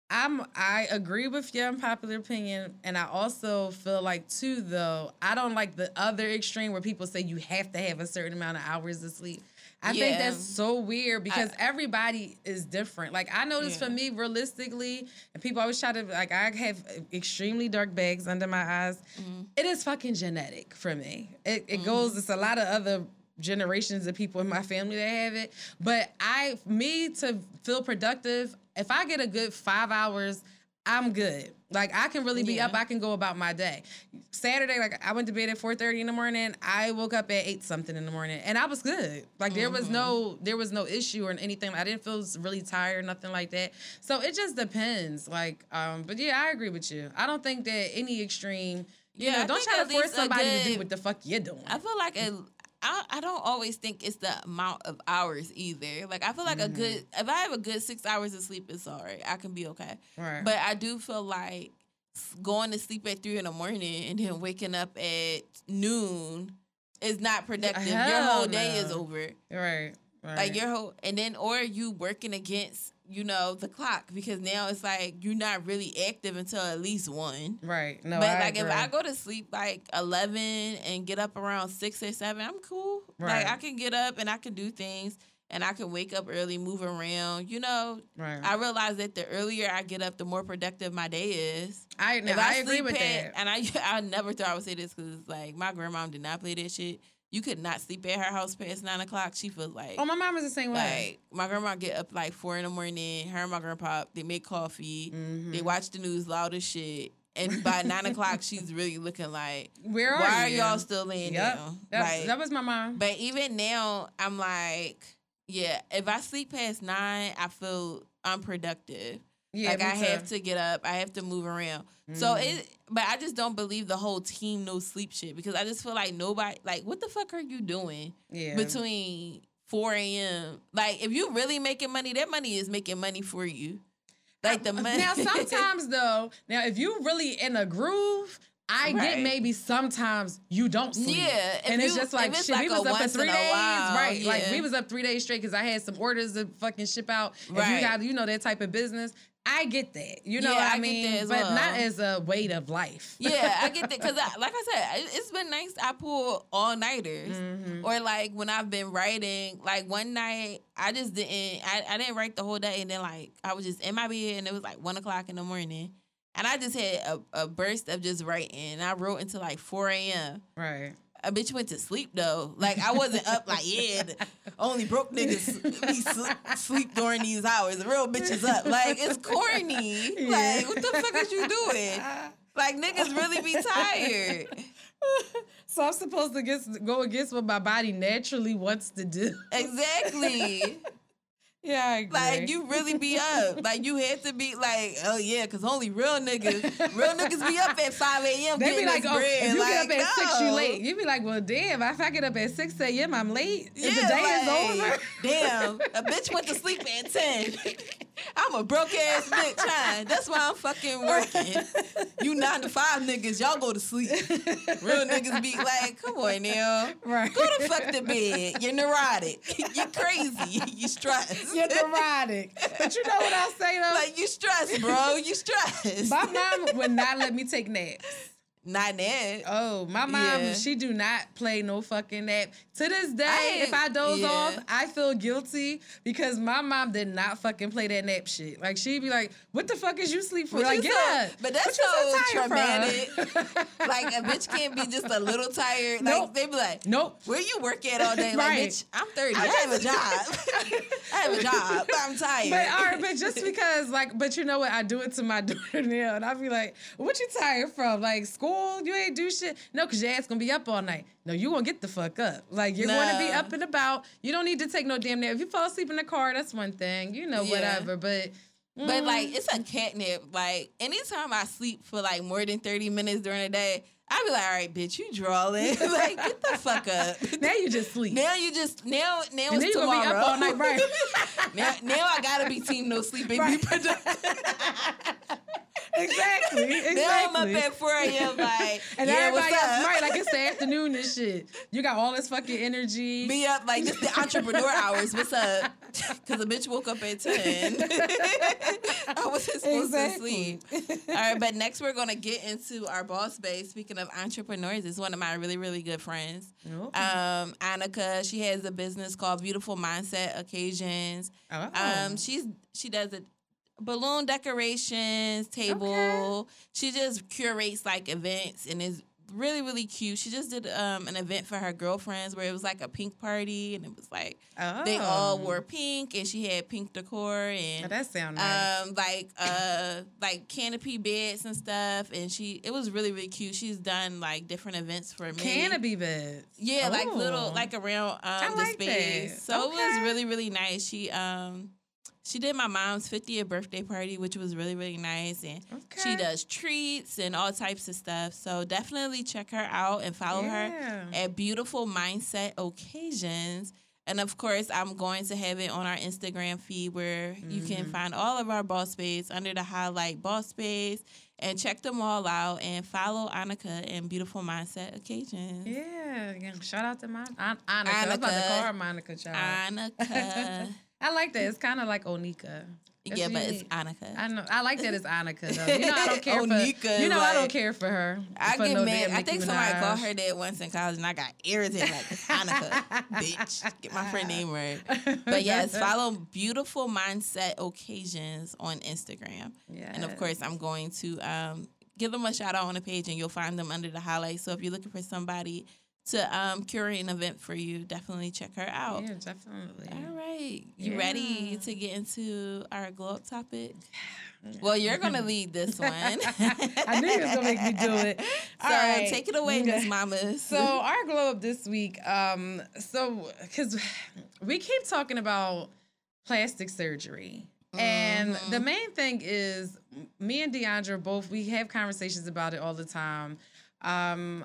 I'm I agree with your unpopular opinion, and I also feel like too though I don't like the other extreme where people say you have to have a certain amount of hours of sleep. I yeah. think that's so weird because I, everybody is different. Like I notice yeah. for me, realistically, and people always try to like I have extremely dark bags under my eyes. Mm-hmm. It is fucking genetic for me. It, it mm-hmm. goes. It's a lot of other generations of people in my family that have it. But I, me to feel productive, if I get a good five hours, I'm good. Like I can really be yeah. up. I can go about my day. Saturday, like I went to bed at four thirty in the morning. I woke up at eight something in the morning, and I was good. Like there mm-hmm. was no there was no issue or anything. I didn't feel really tired, nothing like that. So it just depends. Like, um, but yeah, I agree with you. I don't think that any extreme. You yeah, know, don't try to force somebody good, to do what the fuck you're doing. I feel like a I, I don't always think it's the amount of hours either. Like I feel like mm-hmm. a good if I have a good six hours of sleep, it's alright. I can be okay. Right. But I do feel like going to sleep at three in the morning and then waking up at noon is not productive. Hell your whole day no. is over. Right. Right. Like your whole and then or you working against you know the clock because now it's like you're not really active until at least one. Right. No. But I like agree. if I go to sleep like eleven and get up around six or seven, I'm cool. Right. Like I can get up and I can do things and I can wake up early, move around. You know. Right. I realize that the earlier I get up, the more productive my day is. I no, I, I agree with that. And I I never thought I would say this because like my grandma did not play that shit. You could not sleep at her house past nine o'clock. She feels like oh, my mom is the same way. Like my grandma get up like four in the morning. Her and my grandpa they make coffee. Mm-hmm. They watch the news loud as shit. And by nine o'clock, she's really looking like, "Where are Why you? are y'all still laying yep. down?" Like, that was my mom. But even now, I'm like, yeah. If I sleep past nine, I feel unproductive. Yeah, like I too. have to get up, I have to move around. Mm. So it, but I just don't believe the whole team no sleep shit because I just feel like nobody, like, what the fuck are you doing? Yeah. Between 4 a.m. Like, if you really making money, that money is making money for you. Like the money. Now sometimes though, now if you really in a groove, I right. get maybe sometimes you don't sleep. Yeah, and it's just like it's shit. Like we was up for three days, while, right? Yeah. Like we was up three days straight because I had some orders to fucking ship out. Right. If you got you know that type of business, I get that. You know yeah, what I, I mean? but well. not as a weight of life. yeah, I get that. Because, like I said, it's been nice. I pull all nighters. Mm-hmm. Or, like, when I've been writing, like, one night, I just didn't, I, I didn't write the whole day. And then, like, I was just in my bed and it was like one o'clock in the morning. And I just had a, a burst of just writing. And I wrote until like 4 a.m. Right a bitch went to sleep though. Like I wasn't up like yeah, only broke niggas sleep, during these hours. The real bitch is up. Like it's corny. Yeah. Like what the fuck is you doing? Like niggas really be tired. So I'm supposed to get, go against what my body naturally wants to do. Exactly. Yeah, I agree. Like you really be up. like you had to be like, oh yeah, because only real niggas, real niggas be up at five a.m. They be like, oh, bread. if you like, get up at no. six, you late. You be like, well, damn, if I get up at six a.m., I'm late. Yeah, If the day like, is over. Damn, a bitch went to sleep at ten. I'm a broke ass bitch, huh? That's why I'm fucking working. You nine to five niggas, y'all go to sleep. Real niggas be like, come on now. Right. Go to fuck the bed. You're neurotic. You're crazy. You stressed. You're neurotic. But you know what I'll say though? like you stressed, bro. You stressed. my mom would not let me take naps. Not that. Oh, my mom, Yeah. she do not play no fucking nap. To this day, I- if I doze yeah. off, I feel guilty because my mom did not fucking play that nap shit. Like she'd be like, "What the fuck is you sleep for?" Like, yeah, so- but that's so traumatic. like a bitch can't be just a little tired. Like Nope. they be like, nope. Where you work at all day? Like, Right. bitch, I'm 30. I, have a job. I have a job, but I'm tired. But all right, but just because, like, but you know what? I do it to my daughter now, and I be like, "What you tired from? Like school? You ain't do shit? No, cause your ass gonna be up all night. No, you gonna get the fuck up. Like you're gonna be up and about. You don't need to take no damn nap. If you fall asleep in the car, that's one thing. You know, Yeah. whatever. But But mm, like, it's a catnip. Like, anytime I sleep for like more than 30 minutes during the day, I be like, all right, bitch, you drawing. like, get the fuck up. now you just sleep. Now you just now now and it's tomorrow. gonna be up all night, right? now, now I gotta be team no sleep and Right. be productive. Exactly. Exactly. Now I'm up at 4 a.m. like, and yeah, everybody else, right? Like it's the afternoon and shit. You got all this fucking energy. Be up like just the entrepreneur hours. What's up? Because a bitch woke up at 10. I wasn't supposed Exactly. to sleep. All right, but next we're going to get into our boss base. Speaking of entrepreneurs, it's one of my really, really good friends. Okay. Um, Annika, she has a business called Beautiful Mindset Occasions. Oh. Um, she's she does it balloon decorations, table. She just curates like events and is really really cute. She just did um an event for her girlfriends where it was like a pink party and it was like oh. they all wore pink and she had pink decor Oh, and that sound nice. um like uh like canopy beds and stuff and she it was really really cute. She's done like different events for me. Canopy beds. Yeah, like little Oh. like around um I the like space. that. So it was really really nice. She um she did my mom's 50th birthday party, which was really really nice, and she does treats and all types of stuff. So definitely check her out and follow her at Beautiful Mindset Occasions. And of course, I'm going to have it on our Instagram feed where you can Mm-hmm. find all of our boss space under the highlight boss space and check them all out and follow Annika and Beautiful Mindset Occasions. Yeah, yeah. Shout out to my An- Annika. I was about to Annika. call her Monica child. Annika. I like that. It's kind of like Onika. That's yeah, but it's. Annika. I know. I like that it's Annika though. You know I don't care Onika for. You know I don't care for her. I for get no mad. I think somebody Minaj. called her that once in college, and I got irritated. Like it's Annika, bitch. Get my friend name right. But yes, follow Beautiful Mindset Occasions on Instagram, Yeah. and of course, I'm going to um, give them a shout out on the page, and you'll find them under the highlights. So if you're looking for somebody to um, curate an event for you, definitely check her out. Yeah, definitely. All right, you ready to get into our glow up topic? Well, you're gonna lead this one. I knew you was gonna make me do it. So All right. take it away, Miss Mamas. So our glow up this week, um, so because we keep talking about plastic surgery. And Mm-hmm. the main thing is me and Deandra both we have conversations about it all the time. Um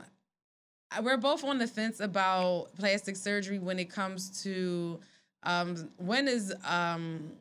we're both on the fence about plastic surgery when it comes to um when is um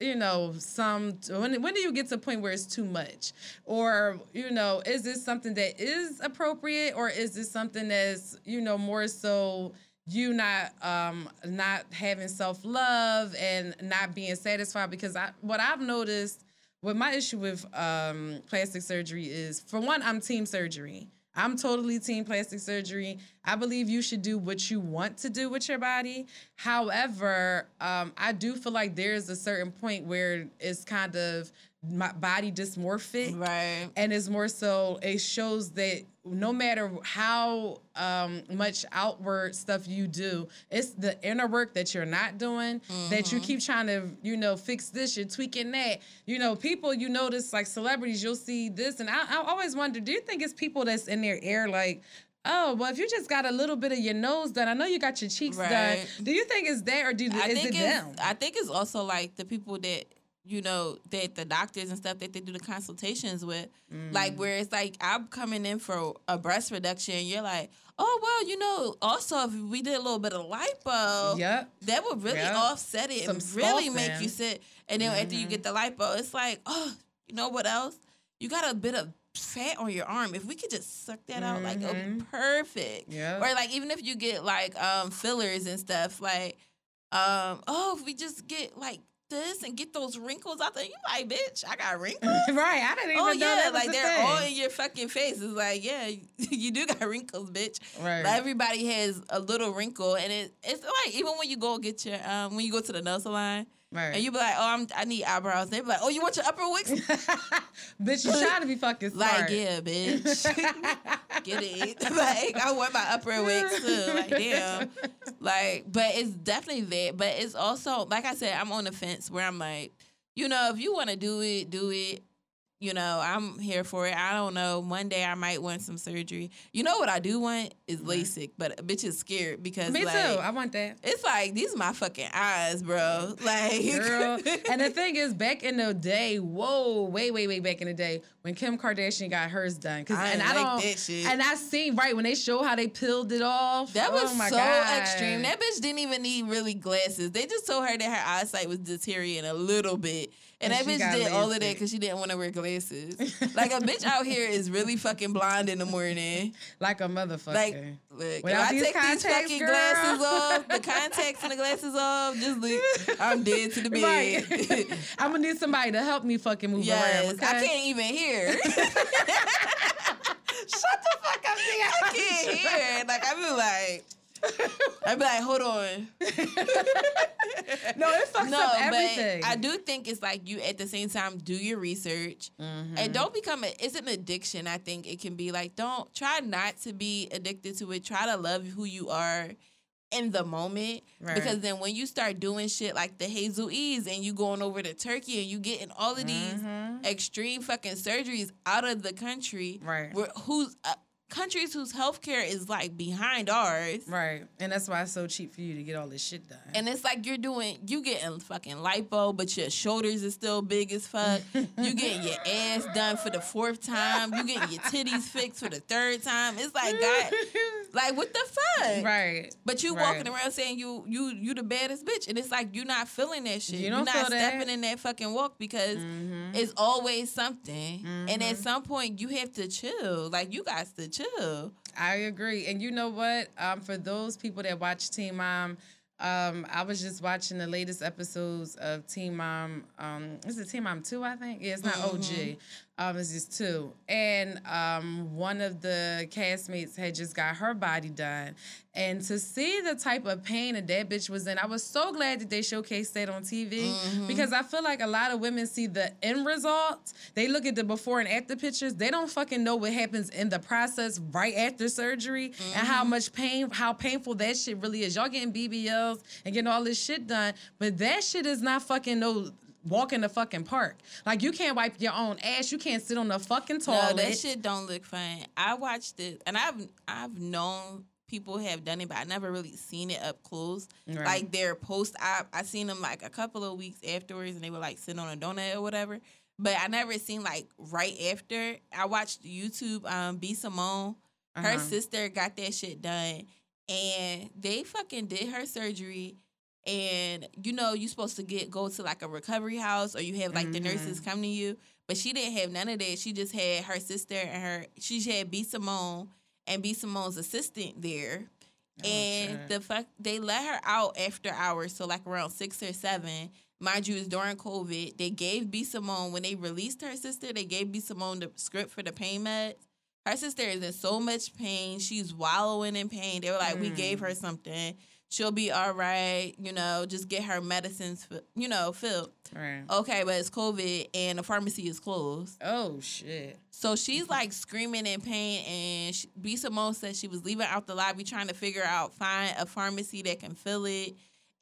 you know some when when do you get to a point where it's too much? Or you know is this something that is appropriate? Or is this something that's you know more so you not um not having self-love and not being satisfied? Because I what I've noticed what my issue with um plastic surgery is for one I'm team surgery I'm totally team plastic surgery. I believe you should do what you want to do with your body. However, um, I do feel like there's a certain point where it's kind of my body dysmorphic. right. And it's more so, it shows that no matter how um, much outward stuff you do, it's the inner work that you're not doing, that you keep trying to, you know, fix this, you're tweaking that. You know, people, you notice like celebrities, you'll see this. And I, I always wonder, do you think it's people that's in their ear like, Oh, well, if you just got a little bit of your nose done, I know you got your cheeks Right. done. Do you think it's that or do I is it them? I think it's also like the people that you know that the doctors and stuff that they do the consultations with, Mm. like where it's like I'm coming in for a breast reduction, you're like, oh well, you know, also if we did a little bit of lipo, Yep. that would really Yep. offset it Some and really make you sit. And then after you get the lipo, it's like, oh, you know what else? You got a bit of fat on your arm. If we could just suck that out, like it'll be Mhm. perfect. Yep. Or like even if you get like um fillers and stuff, like um oh if we just get like this and get those wrinkles out there, you like bitch, I got wrinkles. right. I didn't even oh know yeah, like a they're thing. all in your fucking face. It's like yeah, you do got wrinkles, bitch. right. Like, everybody has a little wrinkle, and it it's like even when you go get your um when you go to the nail salon right. and you be like, oh I'm I need eyebrows. They be like, oh you want your upper wigs? Bitch, you trying to be fucking smart. like yeah, bitch. Get it? like I want my upper wigs too. Like damn. Like, but it's definitely that. But it's also like I said, I'm on the fence where I'm like, you know, if you want to do it, do it. You know, I'm here for it. I don't know. One day I might want some surgery. You know what I do want is LASIK, but a bitch is scared because Me like, too. I want that. it's like these are my fucking eyes, bro. Like, Girl. and the thing is, back in the day, whoa, way, way, way back in the day, when Kim Kardashian got hers done, cause I and I like don't, that shit. and I seen right when they show how they peeled it off. That was oh so God. extreme. That bitch didn't even need really glasses. They just told her that her eyesight was deteriorating a little bit. And, And that bitch did all of that because she didn't want to wear glasses. like a bitch out here is really fucking blind in the morning. like a motherfucker. Like, look, if I take these fucking girl. glasses off, the contacts and the glasses off, just look, I'm dead to the bed. Right. I'm gonna need somebody to help me fucking move yes, around. Okay? I can't even hear. Shut the fuck up, nigga. I can't hear. Like I be like, I be like, hold on. no, it fucks no, up everything. but I do think it's like you at the same time do your research Mhm. and don't become a. It's an addiction. I think it can be like don't try not to be addicted to it. Try to love who you are in the moment Right. because then when you start doing shit like the Hazel E's and you going over to Turkey and you getting all of these Mhm. extreme fucking surgeries out of the country, Right. Where whose uh, countries whose healthcare is like behind ours. Right. And that's why it's so cheap for you to get all this shit done. And it's like you're doing, you getting fucking lipo, but your shoulders is still big as fuck. you getting your ass done for the fourth time. You getting your titties fixed for the third time. It's like, God, like what the fuck? right. But you Right. walking around saying you you you the baddest bitch, and it's like you're not feeling that shit. You don't are not feel that. stepping in that fucking walk because Mhm. it's always something. And at Mhm. some point, you have to chill. Like you got to chill. I agree. And you know what? Um, for those people that watch Teen Mom, um, I was just watching the latest episodes of Teen Mom. Um, is it Teen Mom 2, I think? Yeah, it's not OG. Um, it's just two. And um, one of the castmates had just got her body done. And to see the type of pain that that bitch was in, I was so glad that they showcased that on TV because I feel like a lot of women see the end result. They look at the before and after pictures. They don't fucking know what happens in the process right after surgery and how much pain, how painful that shit really is. Y'all getting BBLs and getting all this shit done, but that shit is not fucking no walk in the fucking park. Like you can't wipe your own ass. You can't sit on the fucking toilet. No, that shit don't look fun. I watched it, and I've I've known people have done it, but I never really seen it up close. Right. Like their post op, I seen them like a couple of weeks afterwards, and they were like sitting on a donut or whatever. But I never seen like right after. I watched YouTube. Um, B Simone, her Uh-huh. sister got that shit done, and they fucking did her surgery. And you know you're supposed to get go to like a recovery house, or you have like the Mhm. nurses come to you. But she didn't have none of that. She just had her sister and her. She had B Simone and B Simone's assistant there. Oh, and shit. the fuck they let her out after hours, so like around six or seven. Mind you, it's during COVID. They gave B Simone when they released her sister. They gave B Simone the script for the pain meds. Her sister is in so much pain. She's wallowing in pain. They were like, "We gave Mm. her something. She'll be all right. You know, just get her medicines. You know, filled. Right. Okay, but it's COVID and the pharmacy is closed. Oh shit. So she's like screaming in pain, and she, B. Simone said she was leaving out the lobby trying to figure out find a pharmacy that can fill it,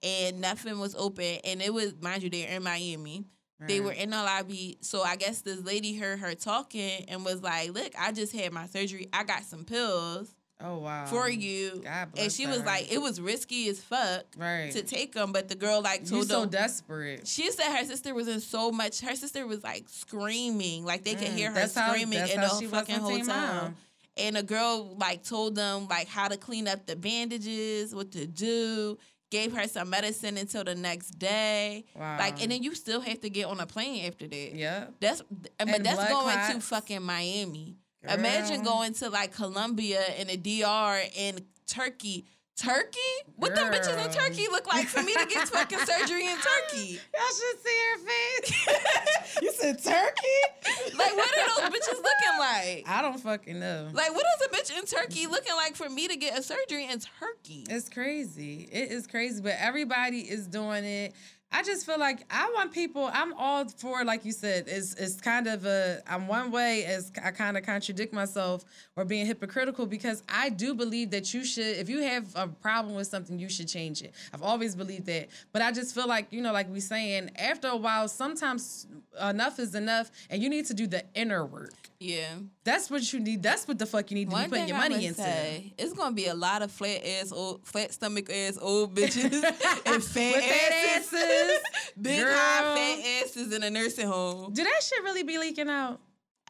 and nothing was open. And it was, mind you, they're in Miami. They were in the lobby, so I guess this lady heard her talking and was like, "Look, I just had my surgery. I got some pills." Oh wow. for you. And she her. was like, it was risky as fuck right. to take them, but the girl like told You so them. desperate. she said her sister was in so much. Her sister was like screaming, like they could Mm, hear her how- screaming that's in the fucking hotel. And the girl like told them like how to clean up the bandages, what to do. Gave her some medicine until the next day. Wow. Like, and then you still have to get on a plane after that. yeah. That's but And that's going to fucking Miami. Imagine going to like Colombia and the DR and Turkey. Turkey? What them bitches in Turkey look like for me to get fucking surgery in Turkey? Y'all should see her face. you said turkey? Like, what are those bitches looking like? I don't fucking know. Like, what is a bitch in Turkey looking like for me to get a surgery in Turkey? It's crazy. It is crazy, but everybody is doing it. I just feel like I want people. I'm all for, like you said, it's it's kind of a. I'm one way as I kind of contradict myself or being hypocritical because I do believe that you should, if you have a problem with something, you should change it. I've always believed that, but I just feel like you know, like we saying, after a while, sometimes enough is enough, and you need to do the inner work. Yeah. That's what you need. That's what the fuck you need to One be putting your money would into. say, it's gonna be a lot of flat ass old, flat stomach ass old bitches and fat asses, asses. big Girl. high fat asses in a nursing home. Do that shit really be leaking out?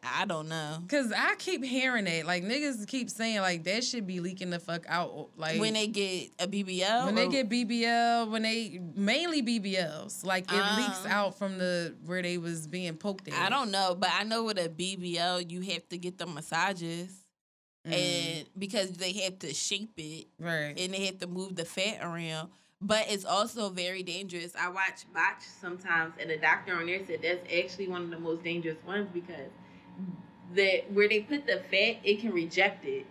I don't know. Cause I keep hearing it. Like niggas keep saying like that should be leaking the fuck out. Like when they get a BBL, when they get BBL, when they mainly BBLs, like it leaks Uh. out from the where they was being poked at. I don't know, but I know with a BBL, you have to get the massages, Mm, and because they have to shape it right. and they have to move the fat around. But it's also very dangerous. I watch Botch sometimes, and the doctor on there said that's actually one of the most dangerous ones because that where they put the fat, it can reject it.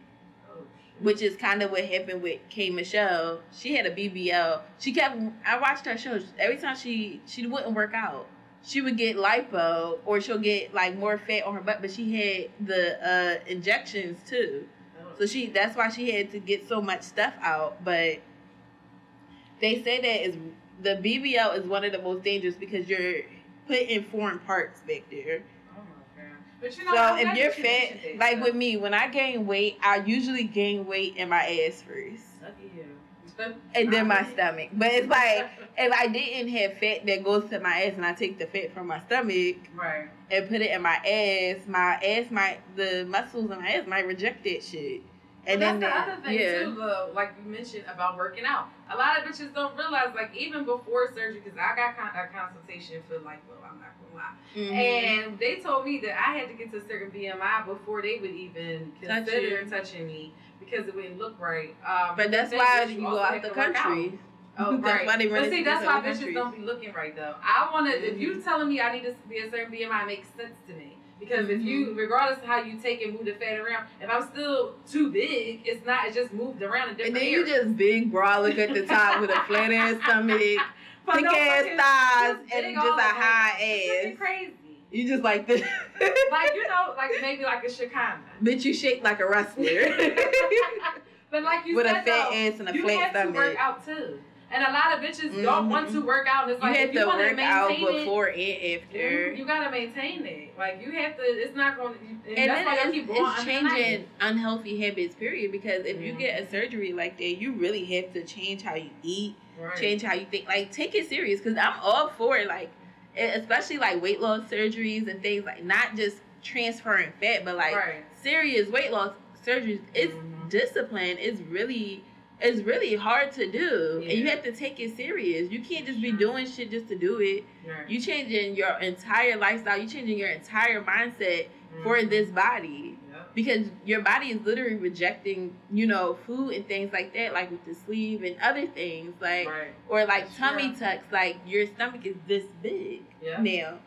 Which is kind of what happened with K Michelle. She had a BBL. She kept. I watched her shows. Every time she she wouldn't work out, she would get lipo or she'll get like more fat on her butt. But she had the uh, injections too. So she that's why she had to get so much stuff out. But they say that is the BBL is one of the most dangerous because you're putting foreign parts back there. Oh my god. But you know, So if you're fat, like so- with me, when I gain weight, I usually gain weight in my ass first. And then my stomach. But it's like if I didn't have fat that goes to my ass and I take the fat from my stomach right. and put it in my ass, my ass might the muscles in my ass might reject that shit. And And then that's the- the other thing yeah. too, though. Like you mentioned about working out, a lot of bitches don't realize, like even before surgery, because I got con- a consultation for like, well, I'm not lie, Mhm. and they told me that I had to get to a certain BMI before they would even consider you. touching me because it wouldn't look right. Um, But that's why you go out the out. country. Oh, That's right. why they run but see, that's why other bitches countries. don't be looking right though. I wanna. If Mhm. you telling me I need to be a certain BMI, it makes sense to me. Because if Mm-hmm. you, regardless of how you take and move the fat around, if I'm still too big, it's not. It's just moved around And different then you areas. just big bra look at the top with a flat ass stomach, thick no ass thighs, and big just a high ass. crazy. You just like this. Like you know, like maybe like a Shakana. Bitch, you shake like a wrestler. But like you With a said, fat though, ass and a you flat have stomach. to work out too. And a lot of bitches don't Mhm. want to work out. And it's you like have if you to want to work out it, before and after. You gotta maintain it. Like you have to. It's not going. to And, and that's then why it's, keep going it's under the knife. changing unhealthy habits, period. Because if you Mhm. get a surgery like that, you really have to change how you eat, Right. change how you think. Like, take it serious. Because I'm all for it. Like, especially like weight loss surgeries and things like not just transferring fat, but like right. serious weight loss surgeries. It's Mhm. discipline. It's really. It's really hard to do, and you have to take it serious. You can't just be doing shit just to do it. Right. You changing your entire lifestyle. You changing your entire mindset for Mhm. this body Yep. because your body is literally rejecting, you know, food and things like that, like with the sleeve and other things, like Right. or like That's tummy true. tucks. Like your stomach is this big Yeah. now,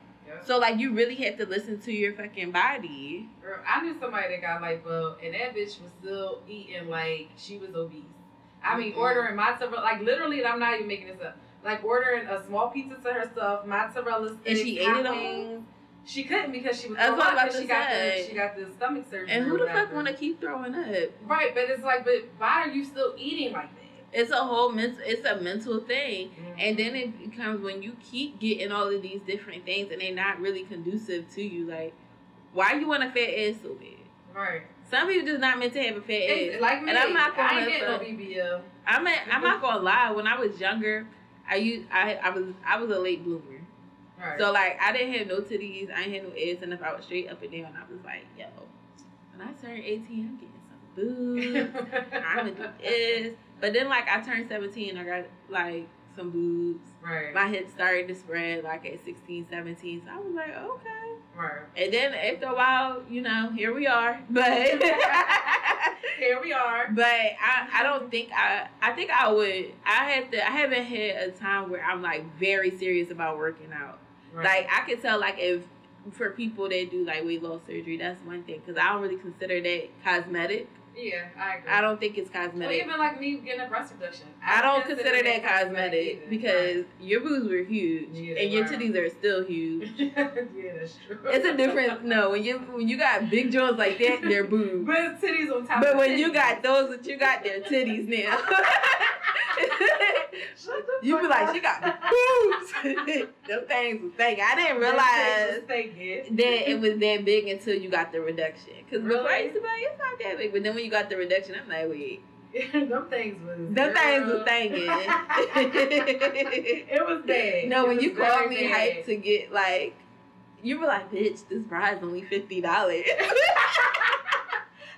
so like you really have to listen to your fucking body. Girl, I knew somebody that got like lipo, and that bitch was still eating like she was obese. I mean, Mhm. ordering mozzarella, like literally, and I'm not even making this up. Like ordering a small pizza to herself, mozzarella sticks, And she ate it all? She couldn't because she was That's so what I was hot about she got the she got the stomach surgery. And who the fuck want to keep throwing up? Right, but it's like, but why are you still eating like that? It's a whole mental. It's a mental thing. And Mm-hmm. then it becomes when you keep getting all of these different things and they're not really conducive to you. Like, why you want a fat ass so bad? right, Some people just not meant to have a fat ass. like me. And I'm not gonna I ain't no BBL. I'm not, I'm not gonna lie. When I was younger, I used I I was I was a late bloomer. Right. So like I didn't have no titties, I ain't had no ass, and if I was straight up and down, I was like, yo, when I turn 18, I'm getting some boobs. I'm gonna do this. But then like I turned 17, I got like some boobs. right. My hips started to spread like at 16, 17. So I was like, okay. Right. And then after a while, you know, here we are. But Here we are. but I, I don't think I I think I would I have to I haven't had a time where I'm like very serious about working out. Right. Like I can tell like if for people that do like weight loss surgery, that's one thing because I don't really consider that cosmetic. Yeah, I agree. I don't think it's Well, cosmetic. even like me getting a breast reduction. I don't consider that cosmetic either. because your boobs were huge Yeah, and your titties are still huge. Yeah, that's true. It's a different no when you when you got big jaws like that, they're boobs. But titties on top. But when you got those that you got their titties now. You be like, she got boobs. Them things was thing. I didn't realize that it was that big until you got the reduction. Because before I used to be like, it's not that big. But then when you got the reduction, I'm like, wait. them things was. Them things was thinking. it was bad. no, It when you called me bad. hyped to get like, you were like, bitch, this bride's only $50.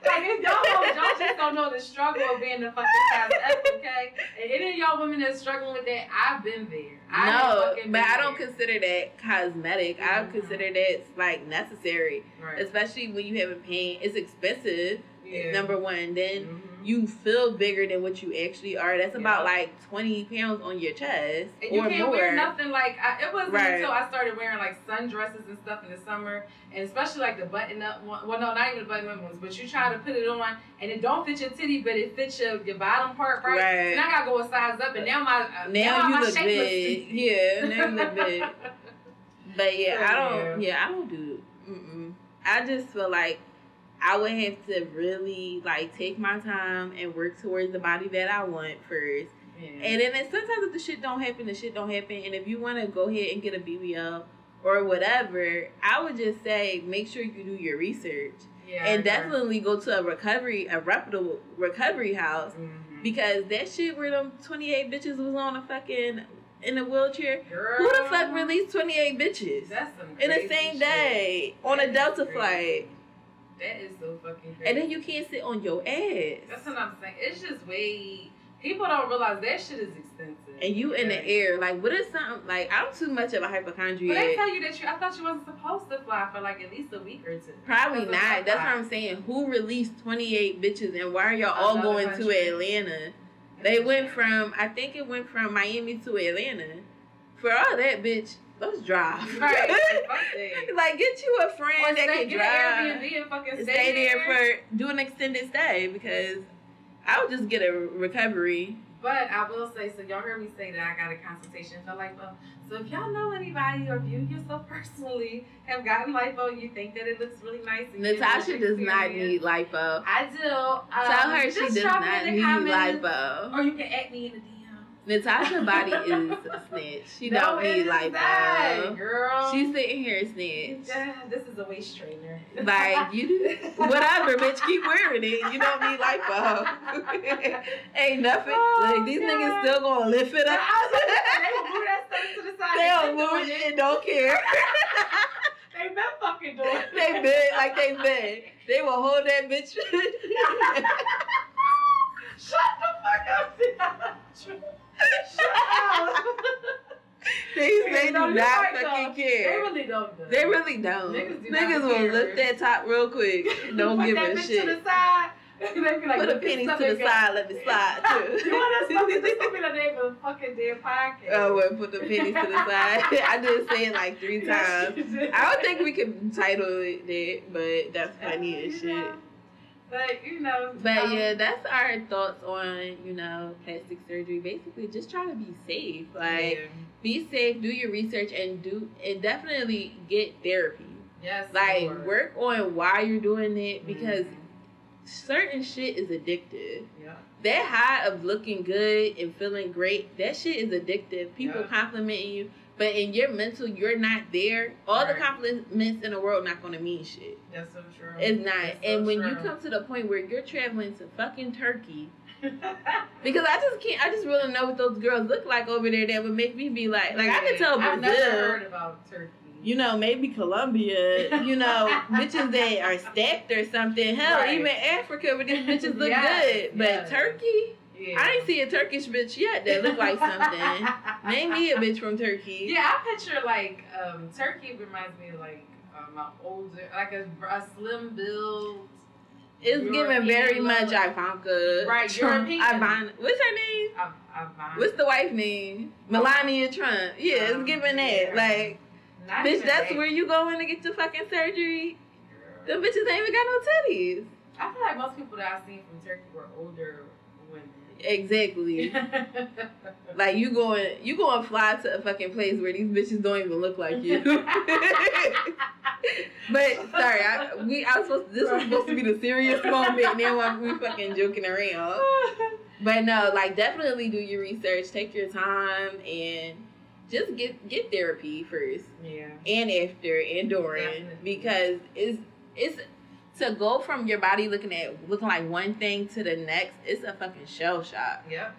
Like if y'all, don't- y'all just don't know the struggle of being the fucking F, okay? And any of y'all women that's struggling with that, I've been there. I no, but I don't there. consider that cosmetic. I Mhm. consider that like necessary, Right. especially when you haven't pain. It's expensive. Yeah. Number one, then Mhm. you feel bigger than what you actually are. That's about Yeah. like twenty pounds on your chest And you can't more. wear nothing like I, it wasn't Right. until I started wearing like sundresses and stuff in the summer, and especially like the button up one. Well, no, not even the button up ones, but you try to put it on and it don't fit your titty, but it fits your, your bottom part right. Right. And I gotta go a size up, and now my uh, Now you my look shape big. Yeah, now you look big. But yeah, I don't. Yeah, I don't do. Mm-mm. I just feel like I would have to really like take my time and work towards the body that I want first. Yeah. And then if sometimes if the shit don't happen, the shit don't happen. And if you want to go ahead and get a BBL or whatever, I would just say make sure you do your research Yeah, and definitely go to a recovery, a reputable recovery house Mhm. because that shit where them twenty eight bitches was on a fucking in a wheelchair. Girl, Who the fuck released twenty eight bitches in the same shit. day on a Delta crazy. flight? That is so fucking crazy. And then you can't sit on your ass. That's what I'm saying. It's just way. People don't realize that shit is expensive. and you in the air. Like, what is something like? I'm too much of a hypochondriac. But they tell you that you. I thought you wasn't supposed to fly for like at least a week or two. Probably not. That's what. I'm saying. Who released 28 bitches and why are y'all all going country. to Atlanta? They went from, I think it went from Miami to Atlanta. For all that, bitch, let's drive. Right. Like, like, get you a Or friend that stay, can get drive. an Airbnb and fucking stay, stay there for do an extended stay because I would just get a recovery. But I will say, so y'all heard me say that I got a consultation for lipo. So if y'all know anybody or you yourself personally have gotten lipo, you think that it looks really nice. Natasha does not need lipo. I do. Um, Tell her she does not the need comments, lipo. Or you can add me in the. Natasha body is a snitch. She No, don't it need is not, lipo. girl. She's sitting here snitch. Yeah, this is a waist trainer. Like you do whatever, bitch. Keep wearing it. You don't need like oh. lipo. Ain't nothing. Oh, like these God. niggas still gonna lift it up. they move that stuff to the side. they move it and don't care. They been fucking doing it. they been like they been. They will hold that bitch. Shut the fuck up, Up. they they do not fucking though. They really don't. though. They really don't. Niggas do Niggas will lift that top real quick. Don't give a shit. to the side. like, Put the "Look, this pennies to the got-" side. Let me slide too. you want us to this will be the name the fucking damn podcast. Oh, well, put the pennies to the side. I did say it like three times. I don't think we could title it that, but that's funny as shit. know, But you know. But um, yeah, that's our thoughts on, you know, plastic surgery. Basically, just try to be safe. Like, yeah. be safe, do your research, and do, and definitely get therapy. yes, Like, Lord. work on why you're doing it because Mhm. certain shit is addictive. Yeah. That high of looking good and feeling great, that shit is addictive. People Yeah. complimenting you. But in your mental, you're not there. All the compliments in the world not gonna mean shit. That's so true. It's not. That's so and when you come to the point where you're traveling to fucking Turkey, because I just can't. I just really know what those girls look like over there. That would make me be like, like I could tell I've Brazil. never heard about Turkey. you know, maybe Colombia, you know, bitches that are stacked or something. Hell, Right. even Africa where these bitches look Yes, good. But yes. Turkey, yeah. I ain't see a Turkish bitch yet that look like something. Name me a bitch from Turkey. Yeah, I picture like um, Turkey reminds me of like um, an older, like a, a slim build. It's giving very European much. Ivanka. Right, Trump, European. Ivana. What's her name? I, I, What's the wife name? Melania Trump. Yeah, it's Um, giving that. yeah. Like, Not bitch, that's that. where you going to get your fucking surgery. Girl. Them bitches ain't even got no titties. I feel like most people that I've seen from Turkey were older. Exactly. Like you going, you going to fly to a fucking place where these bitches don't even look like you. but sorry, I, we I was supposed this was supposed to be the serious moment, and then we fucking joking around. But no, like definitely do your research, take your time, and just get get therapy first, yeah. and after, and during, Definitely. because it's it's to go from your body looking at looking like one thing to the next. It's a fucking shell shock. Yep.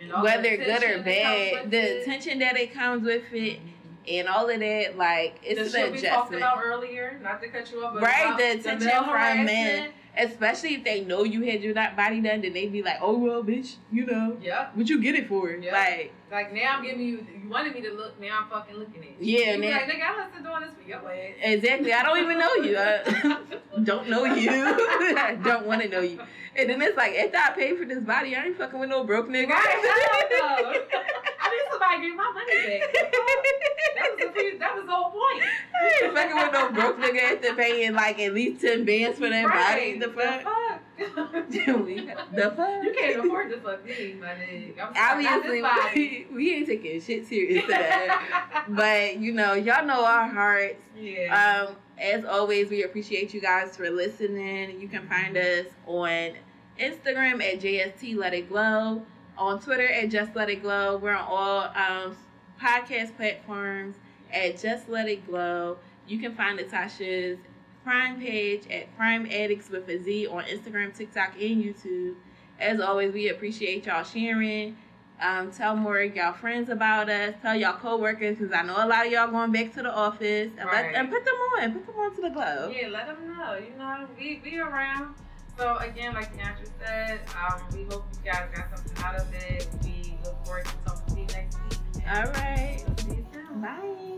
The Whether good or bad, the it. attention that it comes with it, and all of that, like it's the an shit we talked about earlier, not to cut you off, but Right, the attention male from men. Especially if they know you had your that body done, then they be like, "Oh well, bitch, you know yeah, what you get it for." Yeah. Like, Like now I'm giving you, you wanted me to look, now I'm fucking looking at you. Yeah, You now- like, nigga, I wasn't doing this for your ass. exactly. I don't even know you. I don't know you. I don't want to know you. And then it's like, after I paid for this body, I ain't fucking with no broke nigga. Right, hell no. I need somebody to give my money back. That was, the, that was the whole point. I ain't fucking with no broke nigga after paying like at least ten bands for that Right. body. The fuck? fuck? the fuck? you can't afford to fuck me, my nigga. I'm sorry, not Obviously, we, we ain't taking shit serious today. but you know, y'all know our hearts. yeah. Um, as always, we appreciate you guys for listening. You can find us on Instagram at JST Let It Glow, on Twitter at Just Let It Glow. We're on all um, podcast platforms at Just Let It Glow. You can find Natasha's Prime page at Prime Addicts with a Z on Instagram, TikTok, and YouTube. As always, we appreciate y'all sharing. Um, tell more of y'all friends about us. Tell y'all coworkers because I know a lot of y'all going back to the office and, let, Right. and put them on. Put them on to the glow. Yeah, let them know. You know, we we around. So again, like Deandra said, um, we hope you guys got something out of it. We look forward to talking to you next week. All right. See you soon. Bye. Bye.